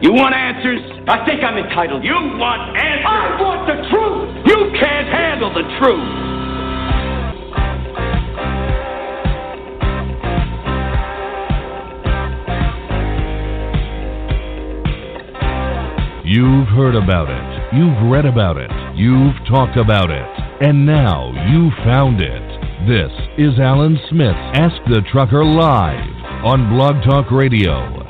You want answers? I think I'm entitled. You want answers? I want the truth. You can't handle the truth. You've heard about it. You've read about it. You've talked about it. And now you found it. This is Alan Smith Ask the Trucker Live on Blog Talk Radio,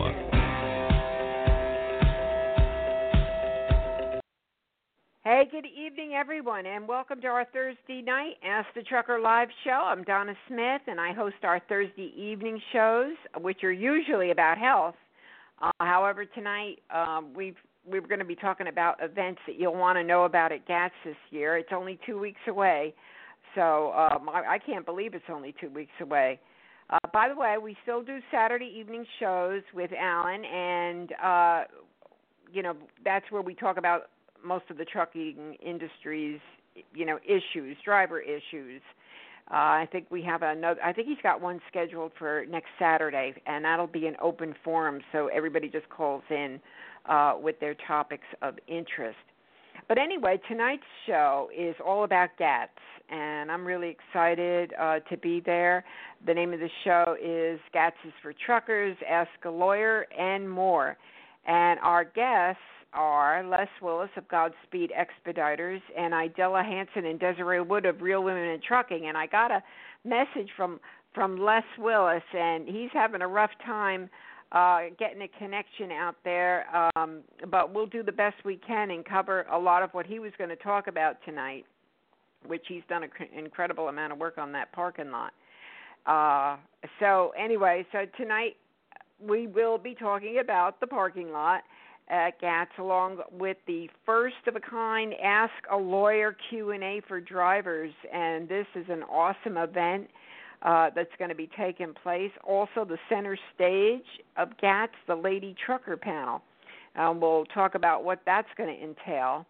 Everyone, and welcome to our Thursday night Ask the Trucker Live show. I'm Donna Smith, and I host our Thursday evening shows, which are usually about health. Uh, however, tonight um, we've we're going to be talking about events that you'll want to know about at GATS this year. It's only two weeks away, so um, I, I can't believe it's only two weeks away. Uh, by the way, we still do Saturday evening shows with Alan, and uh, you know that's where we talk about most of the trucking industry's you know issues, driver issues. Uh, I think we have another. I think he's got one scheduled for next Saturday, and that'll be an open forum, so everybody just calls in uh, with their topics of interest. But anyway, tonight's show is all about GATS, and I'm really excited uh, to be there. The name of the show is GATS is for Truckers, Ask a Lawyer, and more. And our guests are Les Willis of Godspeed Expediters and Idella Hansen and Desiree Wood of Real Women in Trucking. And I got a message from from Les Willis, and he's having a rough time uh, getting a connection out there. Um, but we'll do the best we can and cover a lot of what he was going to talk about tonight, which he's done an incredible amount of work on that parking lot. Uh, so anyway, so tonight we will be talking about the parking lot at GATS along with the first of a kind Ask a Lawyer Q&A for drivers and this is an awesome event uh, that's going to be taking place. Also the center stage of GATS, the Lady Trucker panel. Um, we'll talk about what that's going to entail.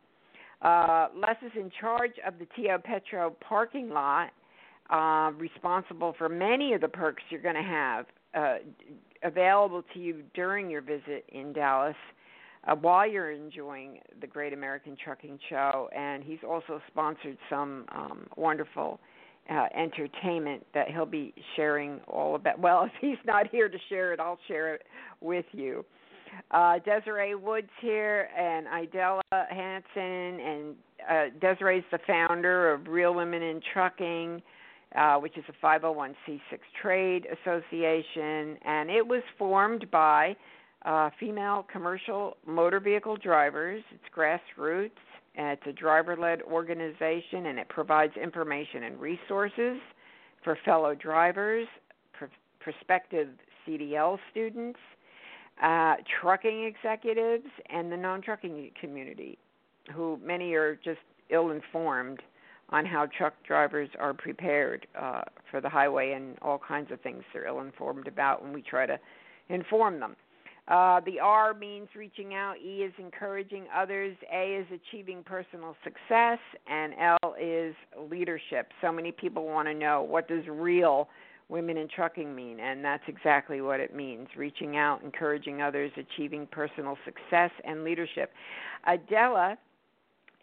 Uh, Les is in charge of the TA Petro parking lot, uh, responsible for many of the perks you're going to have uh, available to you during your visit in Dallas uh, while you're enjoying the Great American Trucking Show. And he's also sponsored some um, wonderful uh, entertainment that he'll be sharing all about. Well, if he's not here to share it, I'll share it with you. Uh, Desiree Woods here and Idella Hansen, and uh, Desiree's the founder of Real Women in Trucking. Uh, which is a 501c6 trade association, and it was formed by uh, female commercial motor vehicle drivers. It's grassroots. And it's a driver led organization and it provides information and resources for fellow drivers, pr- prospective CDL students, uh, trucking executives, and the non trucking community, who many are just ill informed on how truck drivers are prepared uh, for the highway and all kinds of things they're ill informed about when we try to inform them. Uh, the R means reaching out. E is encouraging others. A is achieving personal success, and L is leadership. So many people want to know what does real women in trucking mean, and that's exactly what it means: reaching out, encouraging others, achieving personal success and leadership. Idella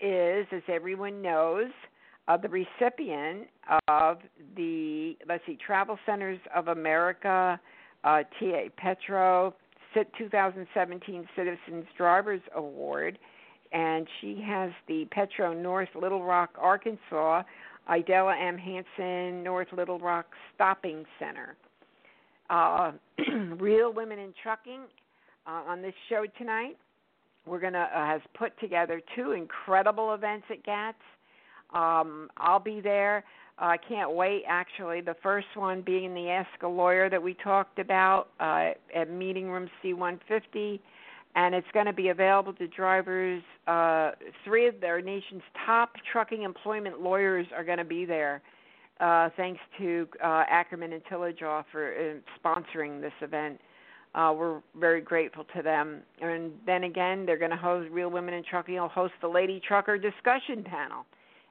is, as everyone knows, uh, the recipient of the let's see, Travel Centers of America, uh, TA Petro 2017 Citizens Drivers Award, and she has the Petro North Little Rock, Arkansas, Idella M. Hansen North Little Rock Stopping Center. Uh, Real Women in Trucking uh, on this show tonight. We're gonna uh, has put together two incredible events at GATS. Um, I'll be there. I can't wait. Actually, the first one being the Ask a Lawyer that we talked about uh, at Meeting Room C150, and it's going to be available to drivers. Uh, three of their nation's top trucking employment lawyers are going to be there. Uh, thanks to uh, Ackerman and Tilajef for uh, sponsoring this event. Uh, we're very grateful to them. And then again, they're going to host Real Women in Trucking. will host the Lady Trucker discussion panel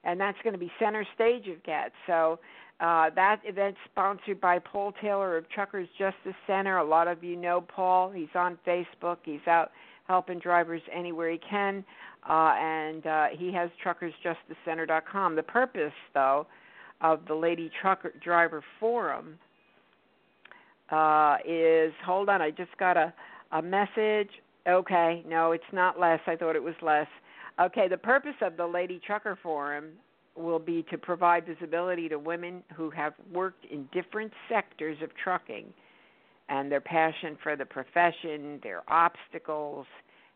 and that's going to be center stage of GATS. So uh, that event's sponsored by Paul Taylor of Truckers Justice Center. A lot of you know Paul. He's on Facebook. He's out helping drivers anywhere he can, uh, and uh, he has TruckersJusticeCenter.com. The purpose, though, of the Lady Trucker Driver Forum uh, is hold on. I just got a a message. Okay, no, it's not Les. I thought it was Les. Okay, the purpose of the Lady Trucker Forum will be to provide visibility to women who have worked in different sectors of trucking and their passion for the profession, their obstacles,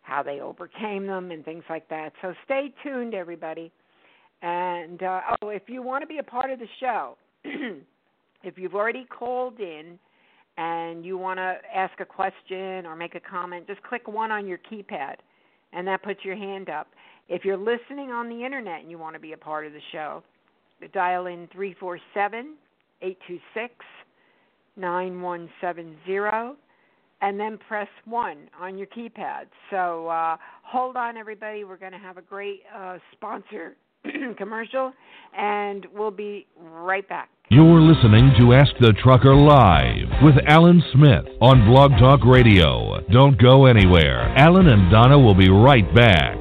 how they overcame them, and things like that. So stay tuned, everybody. And uh, oh, if you want to be a part of the show, if you've already called in and you want to ask a question or make a comment, just click one on your keypad, and that puts your hand up. If you're listening on the internet and you want to be a part of the show, dial in 347 826 9170 and then press 1 on your keypad. So uh, hold on, everybody. We're going to have a great uh, sponsor commercial, and we'll be right back. You're listening to Ask the Trucker Live with Alan Smith on Blog Talk Radio. Don't go anywhere. Alan and Donna will be right back.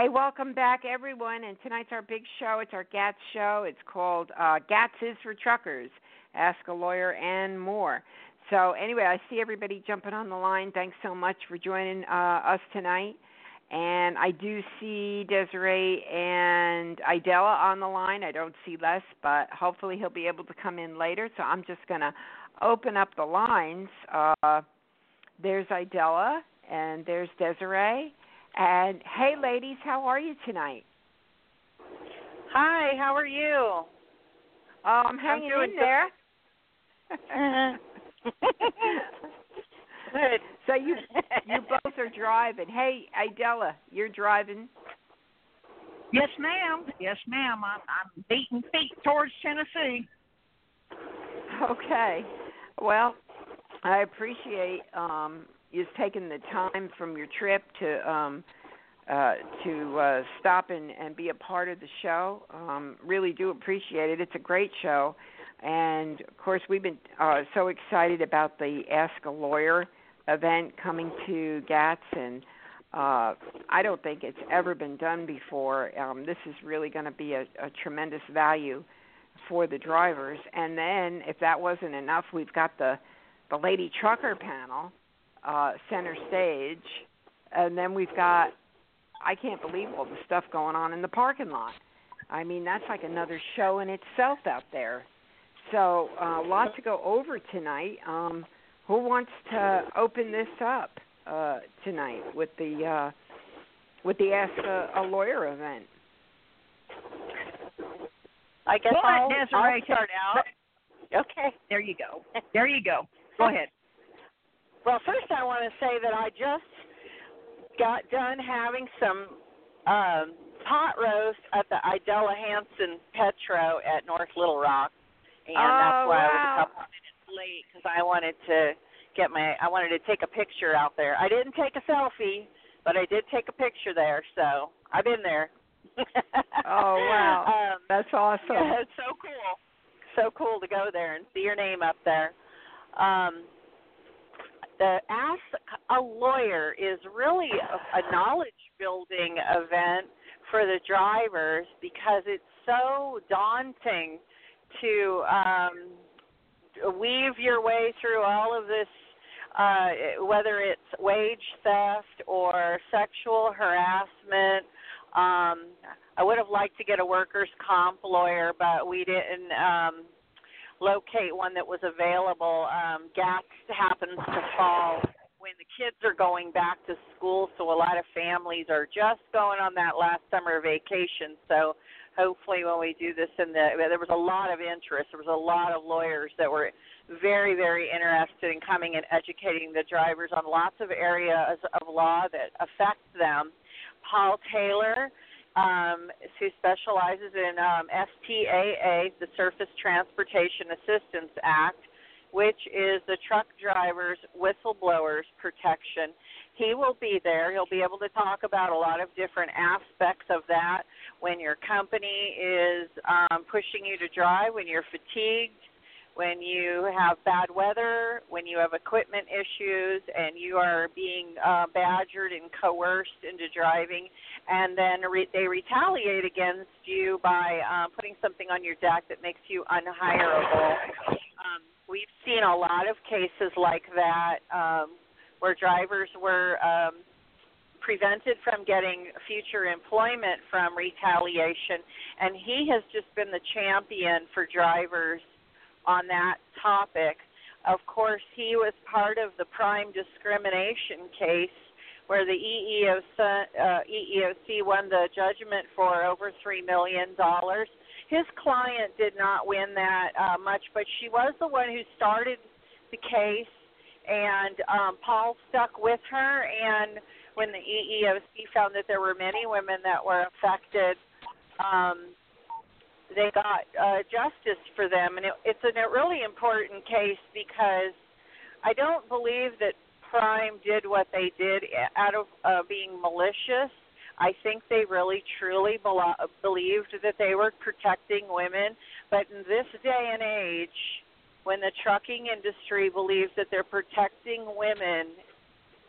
Hey, welcome back, everyone. And tonight's our big show. It's our GATS show. It's called uh, GATS is for Truckers. Ask a lawyer and more. So, anyway, I see everybody jumping on the line. Thanks so much for joining uh, us tonight. And I do see Desiree and Idella on the line. I don't see Les, but hopefully he'll be able to come in later. So I'm just going to open up the lines. Uh, there's Idella, and there's Desiree. And hey, ladies, how are you tonight? Hi, how are you? Oh, I'm hanging I'm in there. Good. So you you both are driving. Hey, Idella, you're driving. Yes, ma'am. Yes, ma'am. I'm I'm beating feet towards Tennessee. Okay. Well, I appreciate um you taking the time from your trip to um uh to uh stop and and be a part of the show. Um really do appreciate it. It's a great show. And of course, we've been uh, so excited about the Ask a Lawyer event coming to GATS, and uh, I don't think it's ever been done before. Um, this is really going to be a, a tremendous value for the drivers. And then, if that wasn't enough, we've got the the Lady Trucker panel uh, center stage, and then we've got I can't believe all the stuff going on in the parking lot. I mean, that's like another show in itself out there. So, uh, a lot to go over tonight. Um, who wants to open this up uh, tonight with the uh, with the Ask a, a Lawyer event? I guess Go I'll, ahead, I'll start out. Okay. There you go. There you go. Go ahead. Well, first I want to say that I just got done having some um, pot roast at the Idella Hansen Petro at North Little Rock, and that's Oh, why I was a couple minutes late because I wanted to get my I wanted to take a picture out there. I didn't take a selfie, but I did take a picture there, so I've been there. Oh wow, Um, that's awesome. yeah, it's so cool. So cool to go there and see your name up there. Um, the Ask a Lawyer is really a, a knowledge building event for the drivers because it's so daunting to um, weave your way through all of this, uh, whether it's wage theft or sexual harassment. Um, I would have liked to get a workers' comp lawyer, but we didn't um, locate one that was available. Um, GATS happens to fall when the kids are going back to school, so a lot of families are just going on that last summer vacation. So hopefully, when we do this, in the there was a lot of interest. There was a lot of lawyers that were very, very interested in coming and educating the drivers on lots of areas of law that affect them. Paul Taylor, um, who specializes in um, STAA, the Surface Transportation Assistance Act, which is the truck drivers' whistleblowers protection. He will be there. He'll be able to talk about a lot of different aspects of that when your company is um, pushing you to drive, when you're fatigued, when you have bad weather, when you have equipment issues, and you are being uh, badgered and coerced into driving, and then re- they retaliate against you by uh, putting something on your DAC that makes you unhireable. Um, we've seen a lot of cases like that um, where drivers were um, prevented from getting future employment from retaliation, and he has just been the champion for drivers on that topic. Of course, he was part of the prime discrimination case where the EEOC, uh, EEOC won the judgment for over $3 million. His client did not win that uh, much, but she was the one who started the case, and um, Paul stuck with her. And when the EEOC found that there were many women that were affected, um, they got uh, justice for them, and it, it's a really important case because I don't believe that Prime did what they did out of uh, being malicious. I think they really truly belo- believed that they were protecting women, but in this day and age, when the trucking industry believes that they're protecting women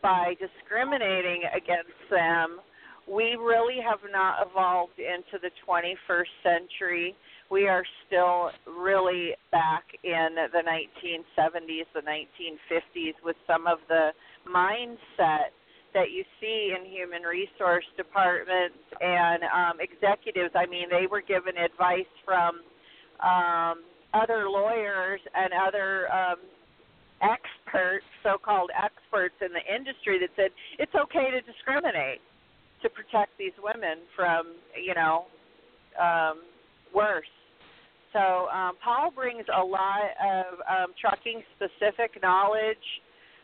by discriminating against them, we really have not evolved into the 21st century. We are still really back in the 1970s, the 1950s, with some of the mindset that you see in human resource departments and um, executives. I mean, they were given advice from um, other lawyers and other um, experts, so-called experts in the industry, that said it's okay to discriminate to protect these women from, you know, um, worse. So um, Paul brings a lot of um, trucking specific knowledge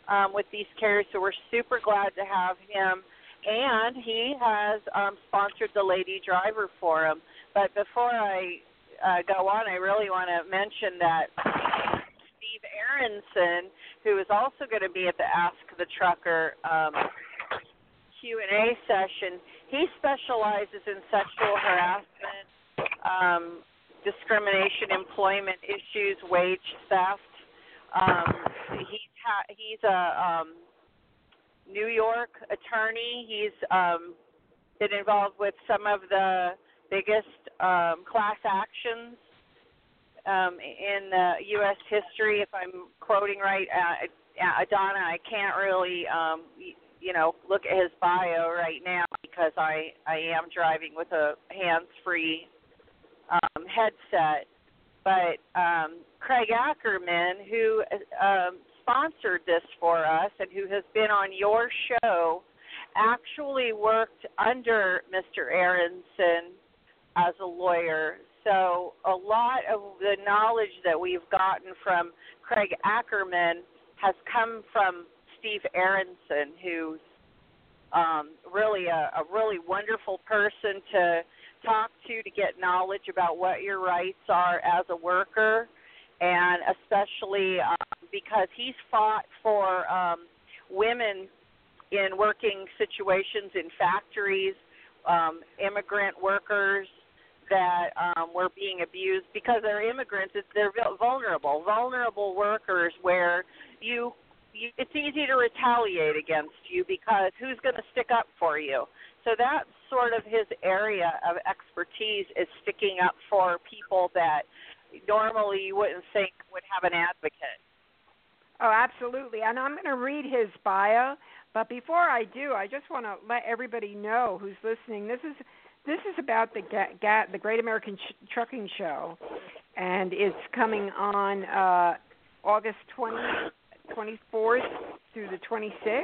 um, with these carriers, so we're super glad to have him. And he has um, sponsored the Lady Driver Forum. But before I uh, go on, I really want to mention that Steve Arenson, who is also going to be at the Ask the Trucker um, Q&A session, he specializes in sexual harassment, um, discrimination, employment issues, wage theft. Um, he's ha- he's a um, New York attorney. He's um, been involved with some of the biggest um, class actions um, in the U.S. history. If I'm quoting right, uh, uh, Donna, I can't really, um, you know, look at his bio right now because I I am driving with a hands-free um, headset. But um, Craig Ackerman, who um, sponsored this for us and who has been on your show, actually worked under Mr. Arenson as a lawyer. So a lot of the knowledge that we've gotten from Craig Ackerman has come from Steve Arenson, who's um, really a, a really wonderful person to talk to to get knowledge about what your rights are as a worker, and especially um, because he's fought for um, women in working situations in factories, um, immigrant workers that um, were being abused because they're immigrants. It's, they're vulnerable, vulnerable workers where you, you it's easy to retaliate against you because who's going to stick up for you? So that's sort of his area of expertise is sticking up for people that normally you wouldn't think would have an advocate. Oh, absolutely. And I'm going to read his bio, but before I do, I just want to let everybody know who's listening. This is this is about the the Great American Trucking Show, and it's coming on uh, August 20, 24th through the 26th.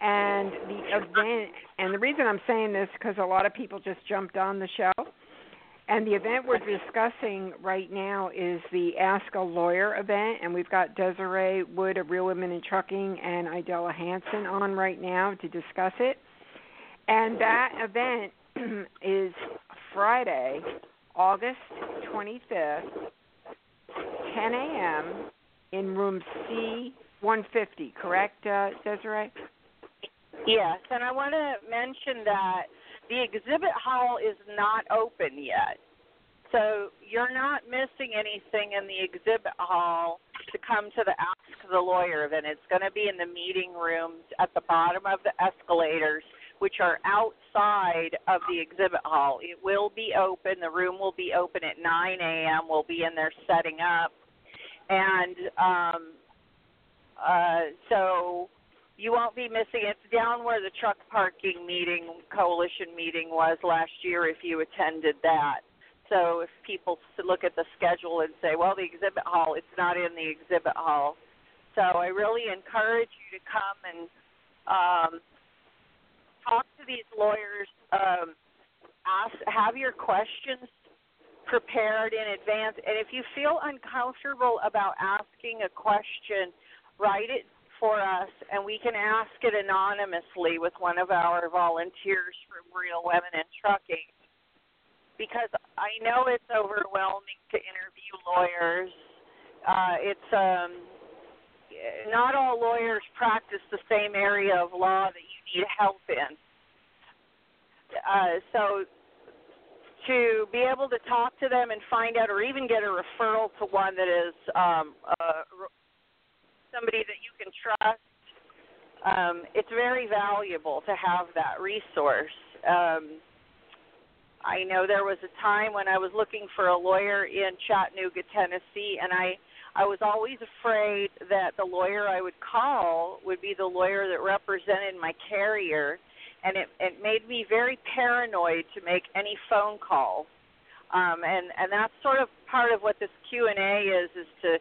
And the event, and the reason I'm saying this because a lot of people just jumped on the show. And the event we're discussing right now is the Ask a Lawyer event, and we've got Desiree Wood of Real Women in Trucking and Idella Hansen on right now to discuss it. And that event is Friday, August 25th, 10 a.m. in room C150, correct, uh, Desiree? Yes, and I want to mention that the exhibit hall is not open yet. So you're not missing anything in the exhibit hall to come to the Ask the Lawyer event. It's going to be in the meeting rooms at the bottom of the escalators, which are outside of the exhibit hall. It will be open. The room will be open at 9 a.m. We'll be in there setting up. And um, uh, so you won't be missing. It's down where the truck parking meeting, coalition meeting was last year if you attended that. So if people look at the schedule and say, well, the exhibit hall, it's not in the exhibit hall. So I really encourage you to come and um, talk to these lawyers. Um, ask, have your questions prepared in advance. And if you feel uncomfortable about asking a question, write it for us, and we can ask it anonymously with one of our volunteers from Real Women in Trucking. Because I know it's overwhelming to interview lawyers. Uh, it's um, not all lawyers practice the same area of law that you need help in. Uh, so to be able to talk to them and find out, or even get a referral to one that is um, uh, somebody that you can trust, um, it's very valuable to have that resource. Um, I know there was a time when I was looking for a lawyer in Chattanooga, Tennessee, and I I was always afraid that the lawyer I would call would be the lawyer that represented my carrier, and it it made me very paranoid to make any phone calls. Um, and and that's sort of part of what this Q and A is is to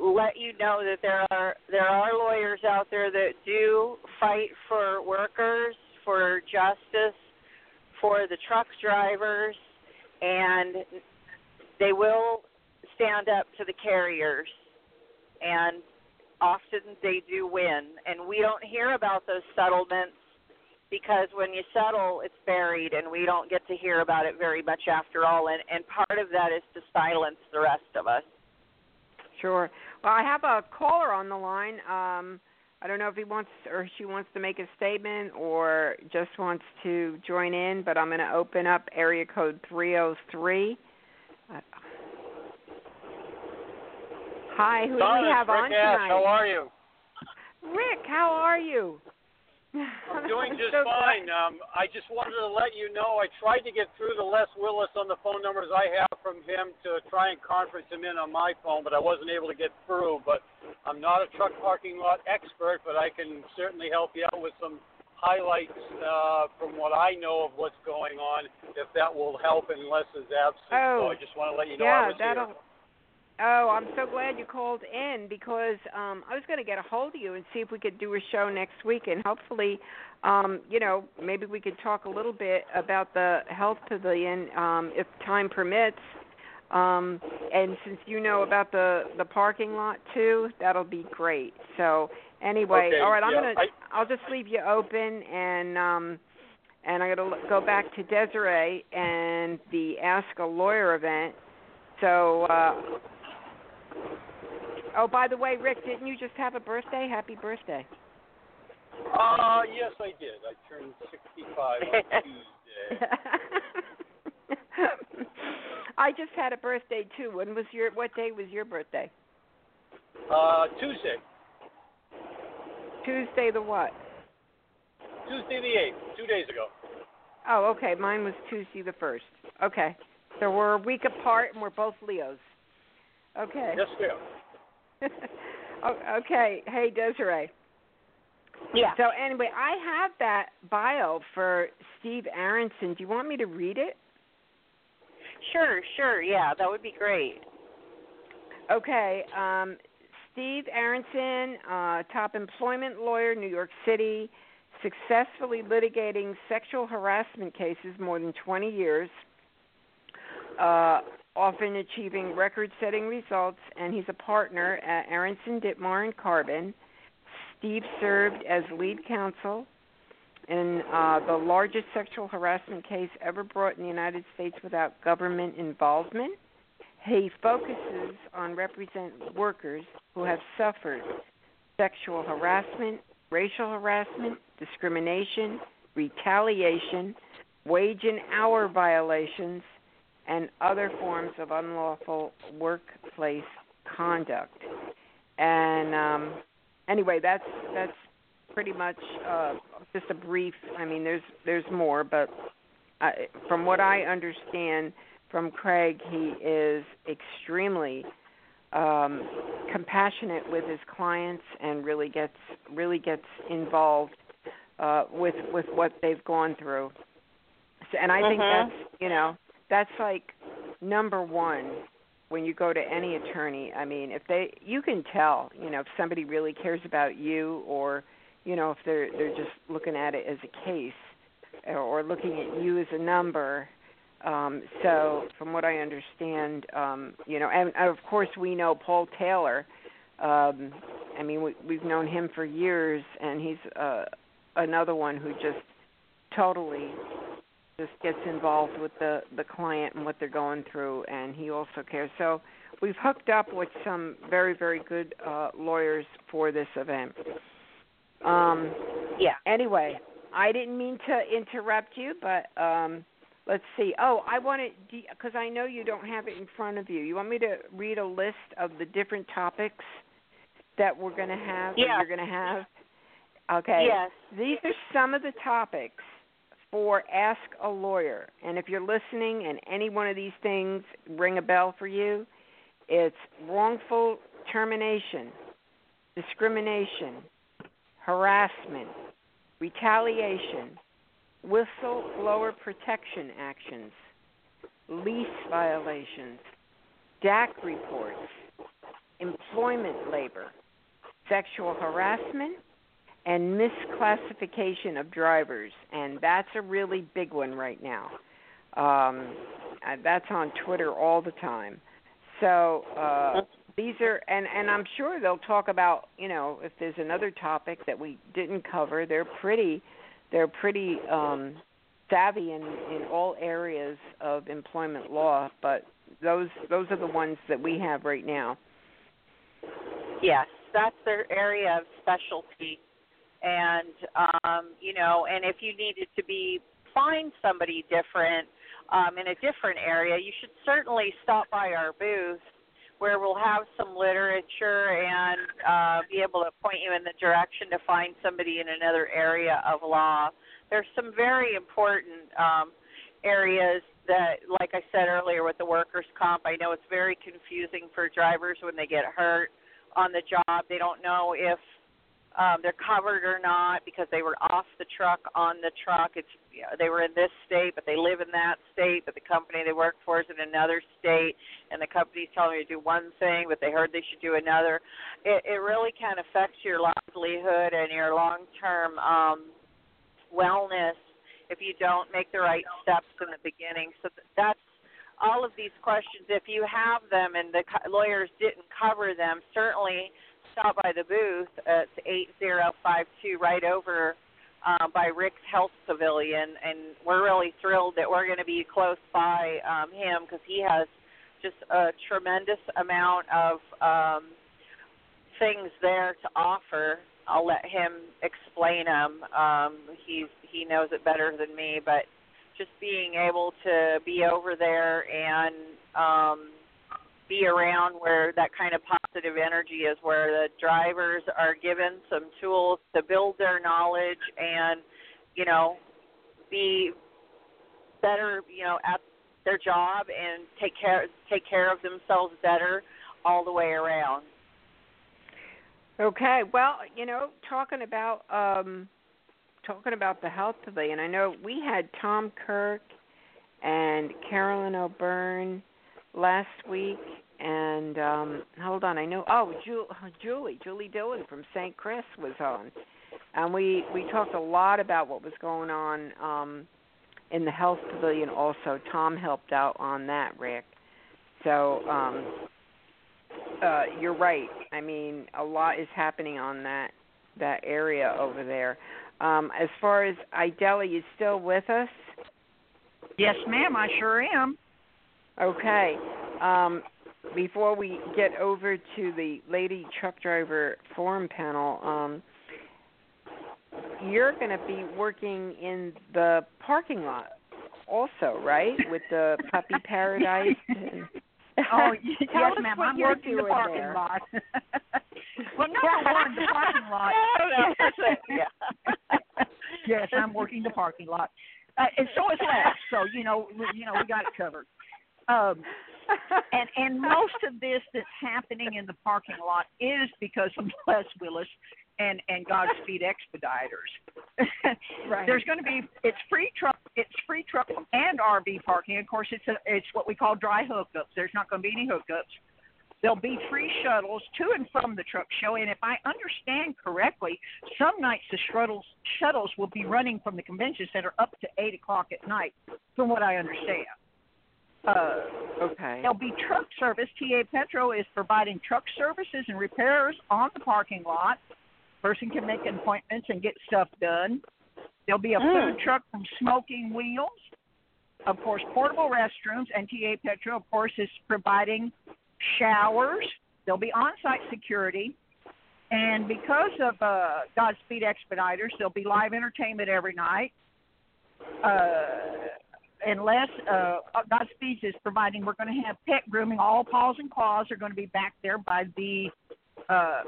let you know that there are there are lawyers out there that do fight for workers, for justice, for the truck drivers, and they will stand up to the carriers. And often they do win, and we don't hear about those settlements because when you settle, it's buried, and we don't get to hear about it very much after all. And and part of that is to silence the rest of us. Sure. Well, I have a caller on the line. Um, I don't know if he wants or she wants to make a statement or just wants to join in, but I'm going to open up area code 303. Hi, who do we have Rick on Ash, tonight? How are you? Rick, how are you? I'm doing just so fine. Um, I just wanted to let you know I tried to get through to Les Willis on the phone numbers I have from him to try and conference him in on my phone, but I wasn't able to get through. But I'm not a truck parking lot expert, but I can certainly help you out with some highlights uh, from what I know of what's going on, if that will help in Les's absence. Oh, so I just want to let you know yeah, I was that'll. here. Oh, I'm so glad you called in because um I was going to get a hold of you and see if we could do a show next week and hopefully um you know, maybe we could talk a little bit about the health pavilion um if time permits. Um and since you know about the the parking lot too, that'll be great. So, anyway, Okay, all right, I'm yeah, going to I- I'll just leave you open and um and I'm going to go back to Desiree and the Ask a Lawyer event. So, uh Oh, by the way, Rick, didn't you just have a birthday? Happy birthday. Uh, yes, I did. I turned 65 on Tuesday. I just had a birthday too. When was your what day was your birthday? Uh, Tuesday. Tuesday the what? Tuesday the 8th, two days ago. Oh, okay. Mine was Tuesday the first. Okay. So we're a week apart and we're both Leos. Okay. Yes, ma'am. Oh, okay. Hey, Desiree. Yeah. So anyway, I have that bio for Steve Arenson. Do you want me to read it? Sure, sure. Yeah, that would be great. Okay. Um, Steve Arenson, uh, top employment lawyer, New York City, successfully litigating sexual harassment cases more than 20 years, uh, often achieving record setting results, and he's a partner at Arenson, Dittmar, and Karban. Steve served as lead counsel in uh, the largest sexual harassment case ever brought in the United States without government involvement. He focuses on represent workers who have suffered sexual harassment, racial harassment, discrimination, retaliation, wage and hour violations, and other forms of unlawful workplace conduct. And um, anyway, that's that's pretty much uh, just a brief. I mean, there's there's more, but I, from what I understand from Craig, he is extremely um, compassionate with his clients and really gets really gets involved uh, with with what they've gone through. So, and I think Mhm. that's you know that's like number one when you go to any attorney. I mean, if they you can tell you know if somebody really cares about you or you know if they're they're just looking at it as a case or, looking at you as a number. Um, so, from what I understand, um, you know, and, and of course we know Paul Taylor. Um, I mean, we, we've known him for years, and he's uh, another one who just totally just gets involved with the the client and what they're going through, and he also cares. So, we've hooked up with some very very good uh, lawyers for this event. Um, yeah. Anyway, I didn't mean to interrupt you, but um, let's see. Oh, I want to because I know you don't have it in front of you. You want me to read a list of the different topics that we're going to have? Yeah. You're going to have. Okay. Yes. These are some of the topics for Ask a Lawyer. And if you're listening and any one of these things ring a bell for you, it's wrongful termination, discrimination, harassment, retaliation, whistleblower protection actions, lease violations, DAC reports, employment labor, sexual harassment, and misclassification of drivers. And that's a really big one right now. Um, that's on Twitter all the time. So uh, these are, and and I'm sure they'll talk about, you know, if there's another topic that we didn't cover. They're pretty, they're pretty um, savvy in in all areas of employment law. But those those are the ones that we have right now. Yes. that's their area of specialty. And um, you know, and if you needed to be find somebody different um, in a different area, you should certainly stop by our booth where we'll have some literature and uh, be able to point you in the direction to find somebody in another area of law. There's some very important um, areas that, like I said earlier with the workers' comp, I know it's very confusing for drivers when they get hurt on the job. They don't know if um, they're covered or not because they were off the truck on the truck. It's you know, they were in this state, but they live in that state, but the company they work for is in another state, and the company's telling you to do one thing, but they heard they should do another. It, it really can affect your livelihood and your long-term um, wellness if you don't make the right steps in the beginning. So that's all of these questions. If you have them and the lawyers didn't cover them, certainly stop by the booth. It's 8052 right over uh, by Rick's Health Pavilion, and we're really thrilled that we're going to be close by um, him because he has just a tremendous amount of um, things there to offer. I'll let him explain them. Um, he's he knows it better than me, but just being able to be over there and um, be around where that kind of positive energy is, where the drivers are given some tools to build their knowledge and, you know, be better, you know, at their job and take care take care of themselves better all the way around. Okay, well, you know, talking about um talking about the health pavilion, I know we had Tom Kirk and Carolyn O'Byrne last week, and um hold on, I know. Oh, Ju- Julie, Julie Dillon from St. Chris was on, and we we talked a lot about what was going on um in the health pavilion. Also, Tom helped out on that, Rick. So um uh you're right. I mean, a lot is happening on that that area over there. Um, as far as Idella, you still with us? Yes, ma'am. I sure am. Okay. Um, before we get over to the lady truck driver forum panel, um, you're going to be working in the parking lot also, right? With the puppy paradise. And... oh yes, ma'am. I'm working the parking there. lot. well, number one, the parking lot. yeah. yes, I'm working the parking lot, uh, and so is Les. So you know, we, you know, we got it covered. Um, and and most of this that's happening in the parking lot is because of Les Willis and and Godspeed Expediters. Right. There's going to be it's free truck it's free truck and RV parking. Of course, it's a, it's what we call dry hookups. There's not going to be any hookups. There'll be free shuttles to and from the truck show, and if I understand correctly, some nights the shuttles shuttles will be running from the convention center up to eight o'clock at night, from what I understand. Uh, okay. There'll be truck service. TA Petro is providing truck services and repairs on the parking lot. Person can make appointments and get stuff done. There'll be a Mm. food truck from Smoking Wheels. Of course, portable restrooms, and TA Petro, of course, is providing showers. There'll be on site security. And because of uh, Godspeed Expediters, there'll be live entertainment every night. Uh, unless uh, Godspeed is providing, we're going to have pet grooming. All paws and claws are going to be back there by the uh,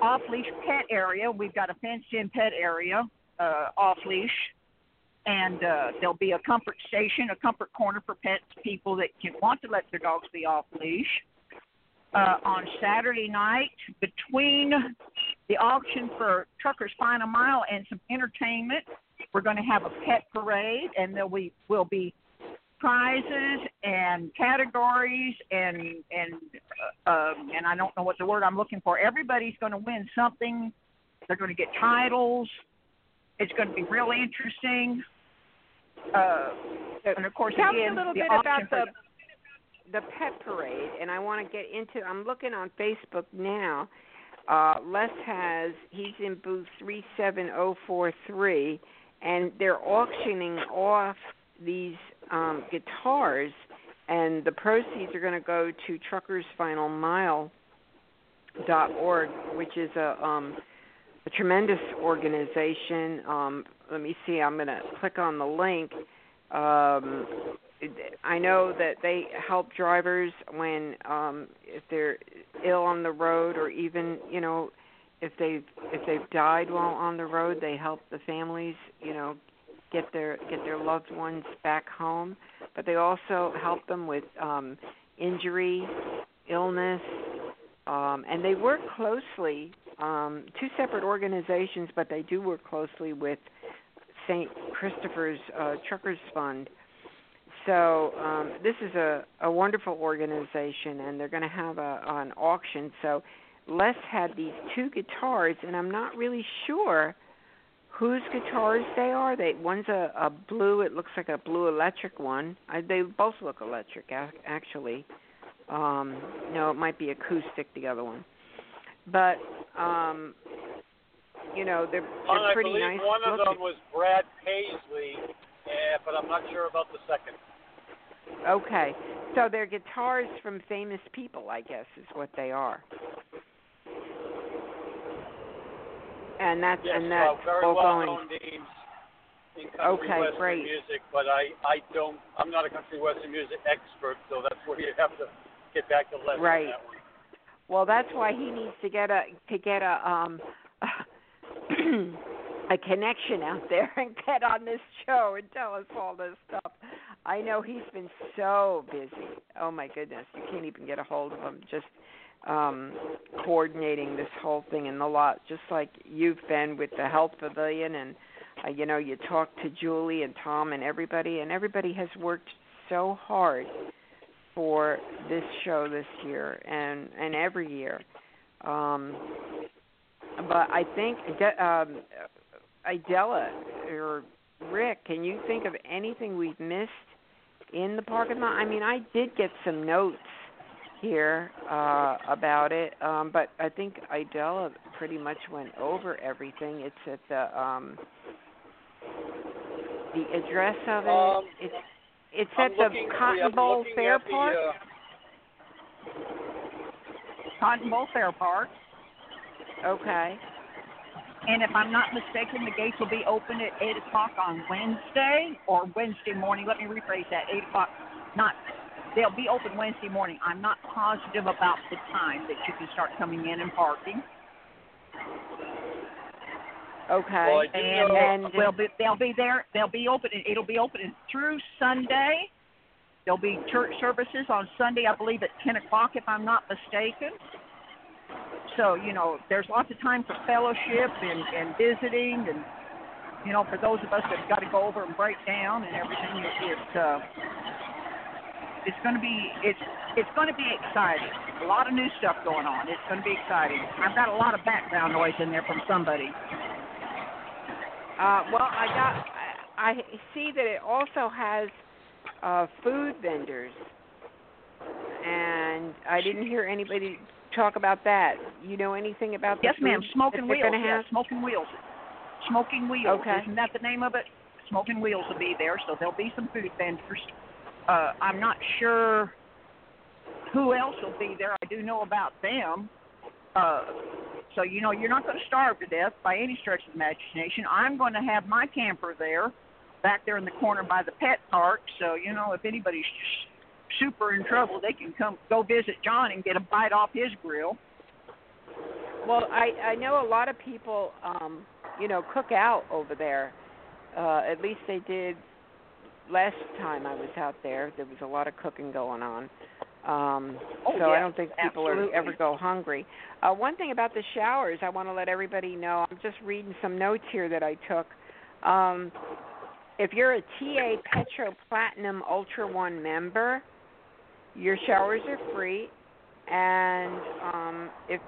off leash pet area. We've got a fenced in pet area uh, off leash. And uh, there'll be a comfort station, a comfort corner for pets, people that can want to let their dogs be off leash. Uh, on Saturday night, between the auction for Truckers Final Mile and some entertainment, we're going to have a pet parade, and there we will be prizes and categories and and uh, um, and I don't know what the word I'm looking for. Everybody's going to win something. They're going to get titles. It's going to be really interesting. Uh, and of course, Tell me again, a little bit about the the pet parade, and I want to get into. I'm looking on Facebook now. Uh, Les has he's in booth three seven zero four three, and they're auctioning off these um, guitars, and the proceeds are going to go to Truckers Final Mile dot org, which is a um, a tremendous organization. Um, let me see. I'm going to click on the link. Um, I know that they help drivers when um, if they're ill on the road, or even you know if they've if they've died while on the road, they help the families you know get their get their loved ones back home. But they also help them with um, injury, illness, um, and they work closely. Um, two separate organizations, but they do work closely with St. Christopher's uh, Truckers Fund. So um, this is a, a wonderful organization, and they're going to have a, an auction. So Les had these two guitars, and I'm not really sure whose guitars they are. They one's a, a blue. It looks like a blue electric one. I, they both look electric, actually. Um, no, it might be acoustic. The other one, but um, you know they're, they're pretty I believe nice. One of them was Brad Paisley, yeah, but I'm not sure about the second. Okay, so they're guitars from famous people, I guess, is what they are. And that's yes, and that's uh, very all well going. known names in country Okay, western great. music, but I I don't I'm not a country western music expert, so that's where you have to get back to Les Right. that. Well, that's why he needs to get a to get a um a connection out there and get on this show and tell us all this stuff. I know he's been so busy. Oh my goodness, you can't even get a hold of him. Just um coordinating this whole thing in the lot, just like you've been with the health pavilion and uh, you know you talk to Julie and Tom and everybody, and everybody has worked so hard for this show this year and and every year. Um, but I think um, Idella or Rick, can you think of anything we've missed in the parking lot? I mean, I did get some notes here uh, about it, um, but I think Idella pretty much went over everything. It's at the um, the address of it. Um, it's it's I'm at the Cotton I'm Bowl Fair at the, Park. uh, Cotton Bowl Fair Park. Okay. And if I'm not mistaken, the gates will be open at 8 o'clock on Wednesday or Wednesday morning. Let me rephrase that. 8 o'clock. Not. They'll be open Wednesday morning. I'm not positive about the time that you can start coming in and parking. Okay. Well, and know- and they'll be they'll be there. They'll be open. It'll be open through Sunday. There'll be church services on Sunday, I believe, at 10 o'clock, if I'm not mistaken. So you know, there's lots of time for fellowship and and visiting, and you know, for those of us that've got to go over and break down and everything, it, it's uh, it's going to be it's it's going to be exciting. A lot of new stuff going on. It's going to be exciting. I've got a lot of background noise in there from somebody. Uh, well, I got. I, I see that it also has uh, food vendors, and I didn't hear anybody talk about that. You know anything about the Yes, ma'am. Smoking Wheels. Yeah? Smoking Wheels. Smoking Wheels. Okay. Isn't that the name of it? Smoking Wheels will be there, so there'll be some food vendors. Uh, I'm not sure who else will be there. I do know about them. Uh, so you know you're not going to starve to death by any stretch of the imagination. I'm going to have my camper there, back there in the corner by the pet park. So you know if anybody's super in trouble, they can come go visit John and get a bite off his grill. Well, I I know a lot of people, um, you know, cook out over there. Uh, at least they did last time I was out there. There was a lot of cooking going on. Um, Oh, so I don't think people absolutely. are ever go hungry. Uh, one thing about the showers, I want to let everybody know. I'm just reading some notes here that I took. Um, if you're a TA Petro Platinum Ultra One member, your showers are free, and um, if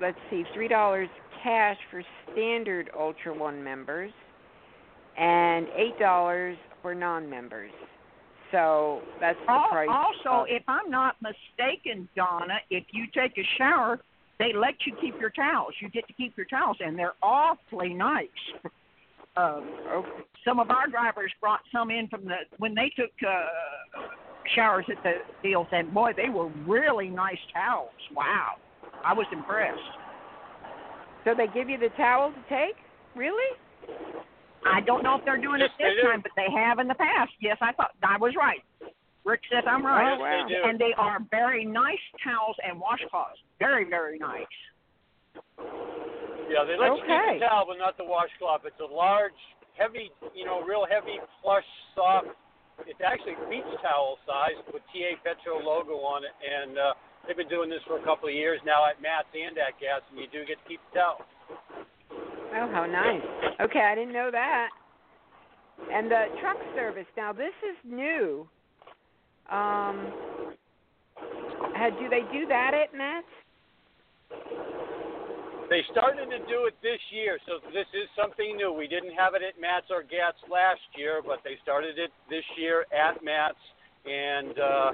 let's see, three dollars cash for standard Ultra One members, and eight dollars for non-members. So that's the Al- price. Also, of- if I'm not mistaken, Donna, if you take a shower, they let you keep your towels. You get to keep your towels, and they're awfully nice. Um, some of our drivers brought some in from the when they took uh, showers at the deals, and boy, they were really nice towels. Wow. I was impressed. So they give you the towel to take? Really? I don't know if they're doing Yes, it this time, but they have in the past. Yes, I thought I was right. Rick says I'm right. Oh, wow. They. And they are very nice towels and washcloths. Very, very nice. Yeah, they let you Okay. keep the towel, but not the washcloth. It's a large, heavy, you know, real heavy, plush, soft. It's actually beach towel size with TA Petro logo on it, and uh, they've been doing this for a couple of years now at MATS and at GATS, and you do get to keep the towel. Oh, how nice. Okay, I didn't know that. And the truck service. Now this is new. Um, do they do that at MATS? They started to do it this year, so this is something new. We didn't have it at MATS or GATS last year, but they started it this year at MATS, and uh,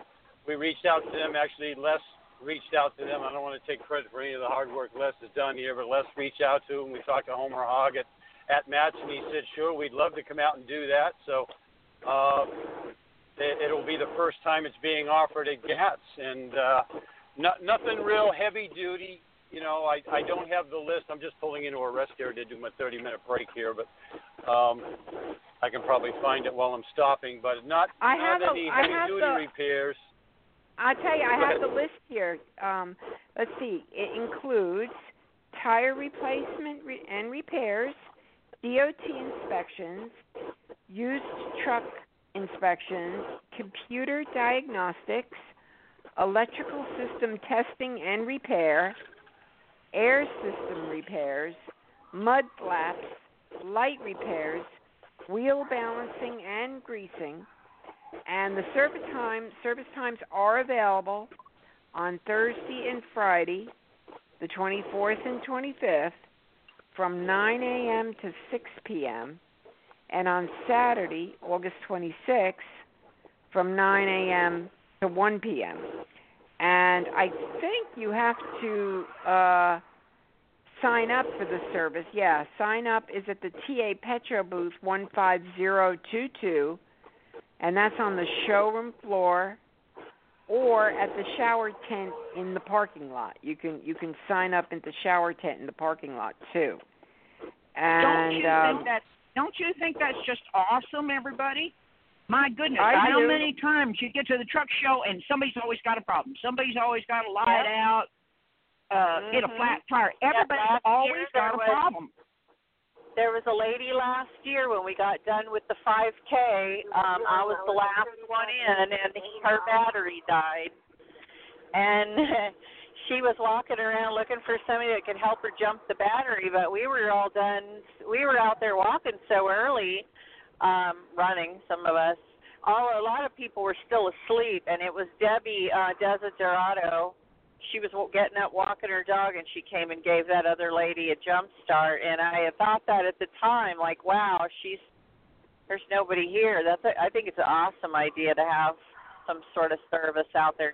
we reached out to them. Actually, Les reached out to them. I don't want to take credit for any of the hard work Les has done here, but Les reached out to them. We talked to Homer Hogg at, at MATS, and he said, sure, we'd love to come out and do that. So uh, it, it'll be the first time it's being offered at GATS, and uh, no, nothing real heavy duty. You know, I I don't have the list. I'm just pulling into a rest area to do my 30 minute break here, but um, I can probably find it while I'm stopping. But not I not have a- any I heavy duty the- repairs. I tell you, I Go have ahead. the list here. Um, let's see. It includes tire replacement re- and repairs, DOT inspections, used truck inspections, computer diagnostics, electrical system testing and repair, air system repairs, mud flaps, light repairs, wheel balancing and greasing, and the service time service times are available on Thursday and Friday, the 24th and 25th, from 9 a.m. to 6 p.m., and on Saturday, August 26th, from 9 a.m. to 1 p.m. And I think you have to uh, sign up for the service. Yeah, sign up is at the TA Petro booth 15022 and that's on the showroom floor or at the shower tent in the parking lot. You can you can sign up at the shower tent in the parking lot too. And don't you um, think that? Don't you think that's just awesome, everybody? My goodness, I how do. many times you get to the truck show and somebody's always got a problem. Somebody's always got a light Yep. out, uh, hit a Mhm. flat tire. Yeah, Everybody's last always got a was- problem. There was a lady last year when we got done with the 5K. Um, I was the last one in, and her battery died. And she was walking around looking for somebody that could help her jump the battery, but we were all done. We were out there walking so early, um, running. Some of us. All a lot of people were still asleep, and it was Debbie uh, Desiderato she was getting up walking her dog and she came and gave that other lady a jump start and i thought that at the time like wow she's there's nobody here that's a, i think it's an awesome idea to have some sort of service out there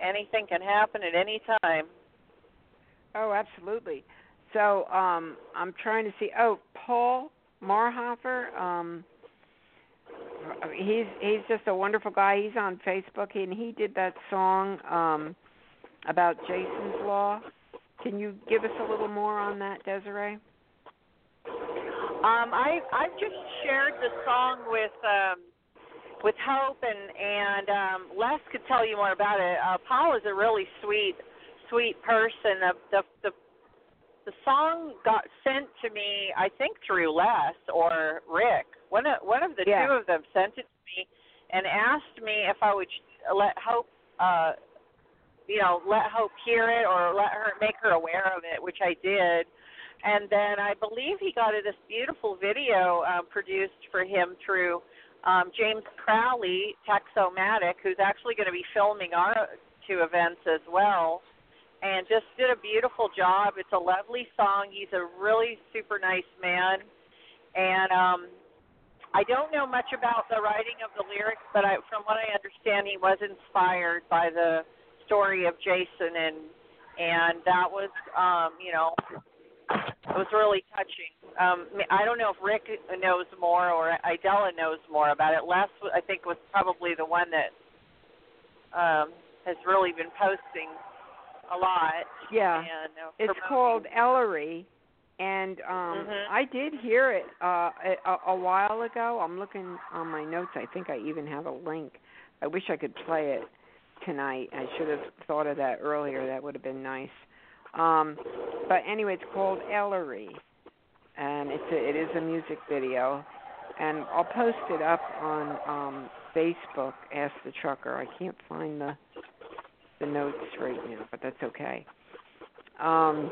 anything can happen at any time Oh, absolutely. So, um I'm trying to see. Oh, Paul Marhofer, um he's he's just a wonderful guy. He's on Facebook and he did that song um about Jason's Law. Can you give us a little more on that, Desiree? Um, I I've just shared the song with um, with Hope and and um, Les could tell you more about it. Uh, Paul is a really sweet sweet person. The the the the song got sent to me, I think through Les or Rick. One of one of the Yeah. two of them sent it to me and asked me if I would let Hope uh you know, let Hope hear it or let her make her aware of it, which I did. And then I believe he got this beautiful video um, produced for him through um, James Crowley, Texomatic, who's actually going to be filming our two events as well. And just did a beautiful job. It's a lovely song. He's a really super nice man. And um, I don't know much about the writing of the lyrics, but I, from what I understand, he was inspired by the story of Jason, and and that was, um, you know, it was really touching. Um, I don't know if Rick knows more or Idella knows more about it. Les, I think, was probably the one that um, has really been posting a lot. Yeah. And, uh, It's called Ellery, and um Mhm. I did hear it uh a, a while ago. I'm looking on my notes. I think I even have a link. I wish I could play it tonight. I should have thought of that earlier. That would have been nice. Um but anyway, it's called Ellery, and it's a, it is a music video, and I'll post it up on um Facebook. Ask the Trucker. I can't find the the notes right now, but that's okay. Um,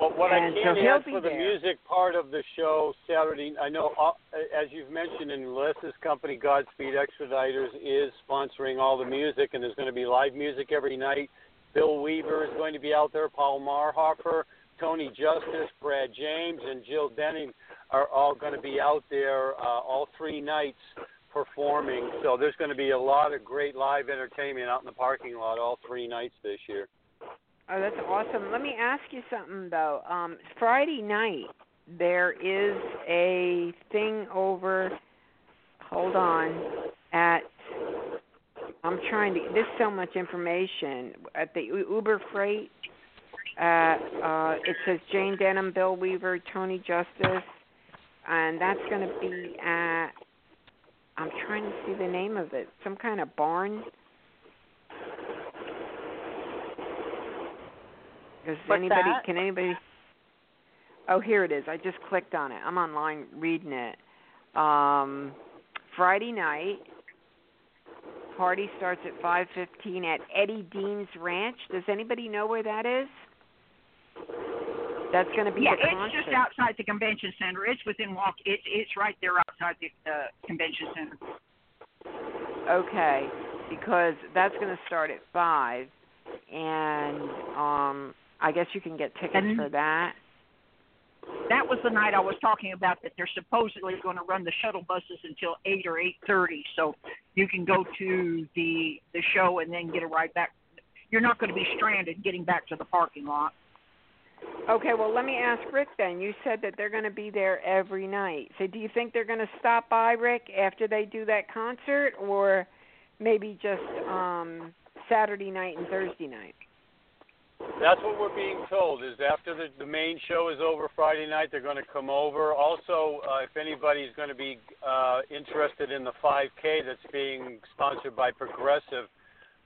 Well, what I And so can he'll add for the there. music part of the show Saturday, I know, uh, as you've mentioned, in Leslie's company, Godspeed Expediters is sponsoring all the music, and there's going to be live music every night. Bill Weaver is going to be out there, Paul Marhofer, Tony Justice, Brad James, and Jill Denning are all going to be out there uh, all three nights performing. So there's going to be a lot of great live entertainment out in the parking lot all three nights this year. Oh, that's awesome. Let me ask you something though. Um Friday night there is a thing over hold on at I'm trying to there's so much information at the Uber Freight uh uh it says Jane Denham, Bill Weaver, Tony Justice and that's going to be at I'm trying to see the name of it. Some kind of barn. Does What's anybody that? can anybody Oh, here it is. I just clicked on it. I'm online reading it. Um Friday night party starts at 5:15 at Eddie Dean's Ranch. Does anybody know where that is? That's going to be yeah, it's concert. just outside the convention center. It's within walk. It's it's right there outside the uh, convention center. Okay, because that's going to start at five, and um, I guess you can get tickets And- for that. That was the night I was talking about that they're supposedly going to run the shuttle buses until eight or eight thirty, so you can go to the the show and then get a ride back. You're not going to be stranded getting back to the parking lot. Okay, well, let me ask Rick then. You said that they're going to be there every night. So, do you think they're going to stop by, Rick, after they do that concert, or maybe just um Saturday night and Thursday night? That's what we're being told. Is after the the main show is over Friday night, they're going to come over. Also, uh, if anybody's going to be uh, interested in the 5K that's being sponsored by Progressive,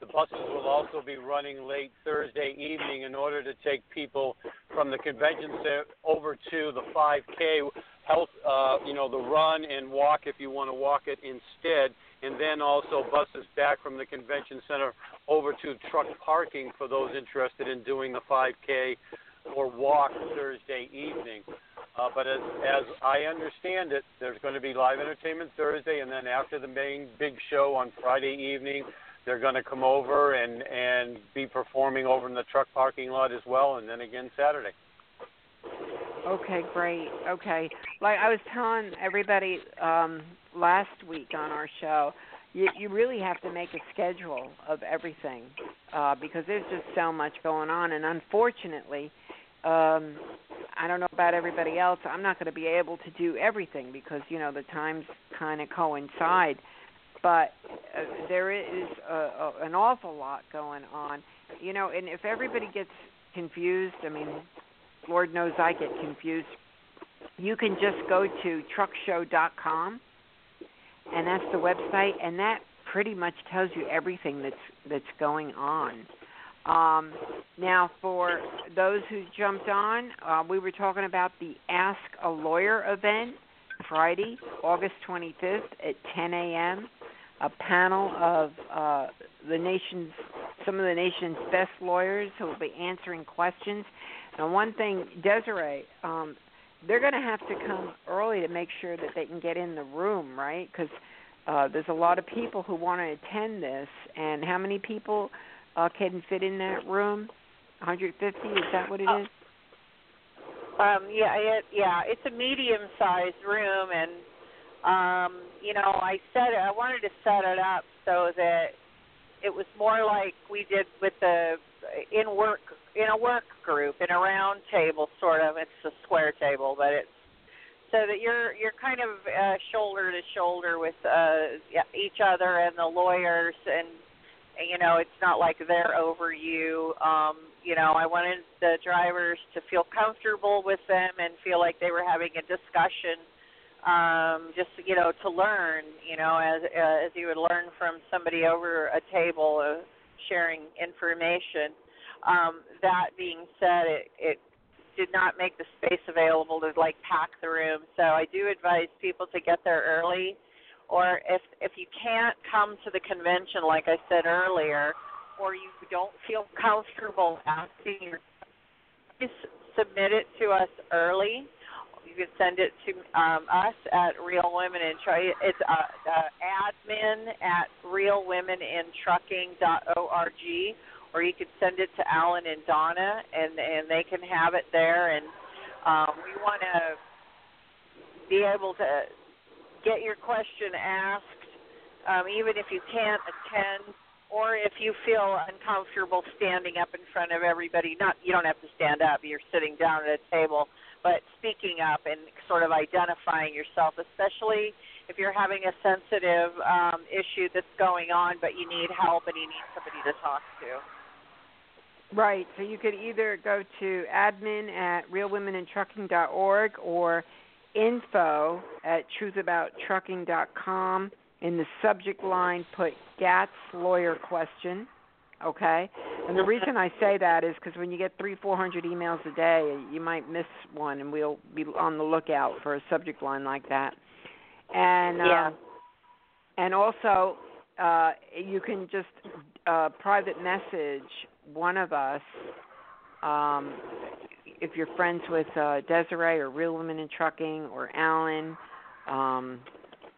the buses will also be running late Thursday evening in order to take people from the convention center over to the 5K health, uh, you know, the run and walk if you want to walk it instead, and then also buses back from the convention center over to truck parking for those interested in doing the 5K or walk Thursday evening. Uh, but as, as I understand it, there's going to be live entertainment Thursday, and then after the main big show on Friday evening, they're going to come over and and be performing over in the truck parking lot as well, and then again Saturday. Okay, great. Okay. Like I was telling everybody um last week on our show, you you really have to make a schedule of everything uh because there's just so much going on and unfortunately um I don't know about everybody else, I'm not going to be able to do everything because you know the times kind of coincide. But uh, there is a, a, an awful lot going on. You know, and if everybody gets confused, I mean, Lord knows I get confused. You can just go to truckshow.com, and that's the website, and that pretty much tells you everything that's that's going on. Um, now, for those who jumped on, uh, we were talking about the Ask a Lawyer event Friday, August 25th at 10 a.m. A panel of uh, the nation's some of the nation's best lawyers who will be answering questions. And one thing, Desiree, um, they're going to have to come early to make sure that they can get in the room, right? Because uh, there's a lot of people who want to attend this. And how many people uh, can fit in that room? 150? Is that what it is? Um, yeah, it, yeah, it's a medium-sized room, and um, you know, I it. I wanted to set it up so that it was more like we did with the in work in a work group in a round table, sort of. It's a square table, but it's so that you're you're kind of uh, shoulder to shoulder with uh, each other and the lawyers and you know, it's not like they're over you. Um, you know, I wanted the drivers to feel comfortable with them and feel like they were having a discussion um just you know to learn you know as uh, as you would learn from somebody over a table uh, sharing information. Um that being said it it did not make the space available to like pack the room. So i do advise people to get there early or if if you can't come to the convention like i said earlier or you don't feel comfortable asking please submit it to us early you can send it to um, us at Real Women in Trucking. It's uh, uh, admin at realwomenintrucking.org, or you could send it to Alan and Donna, and and they can have it there. And um, we want to be able to get your question asked, um, even if you can't attend or if you feel uncomfortable standing up in front of everybody not you don't have to stand up you're sitting down at a table but speaking up and sort of identifying yourself, especially if you're having a sensitive um, issue that's going on, but you need help and you need somebody to talk to. Right. So you could either go to admin at realwomenintrucking.org or info at truthabouttrucking.com. In the subject line, put GATS lawyer question okay? And the reason I say that is because when you get three, four hundred emails a day, you might miss one, and we'll be on the lookout for a subject line like that. And yeah. uh, and also, uh, you can just uh, private message one of us. Um, if you're friends with uh, Desiree or Real Women in Trucking or Alan um,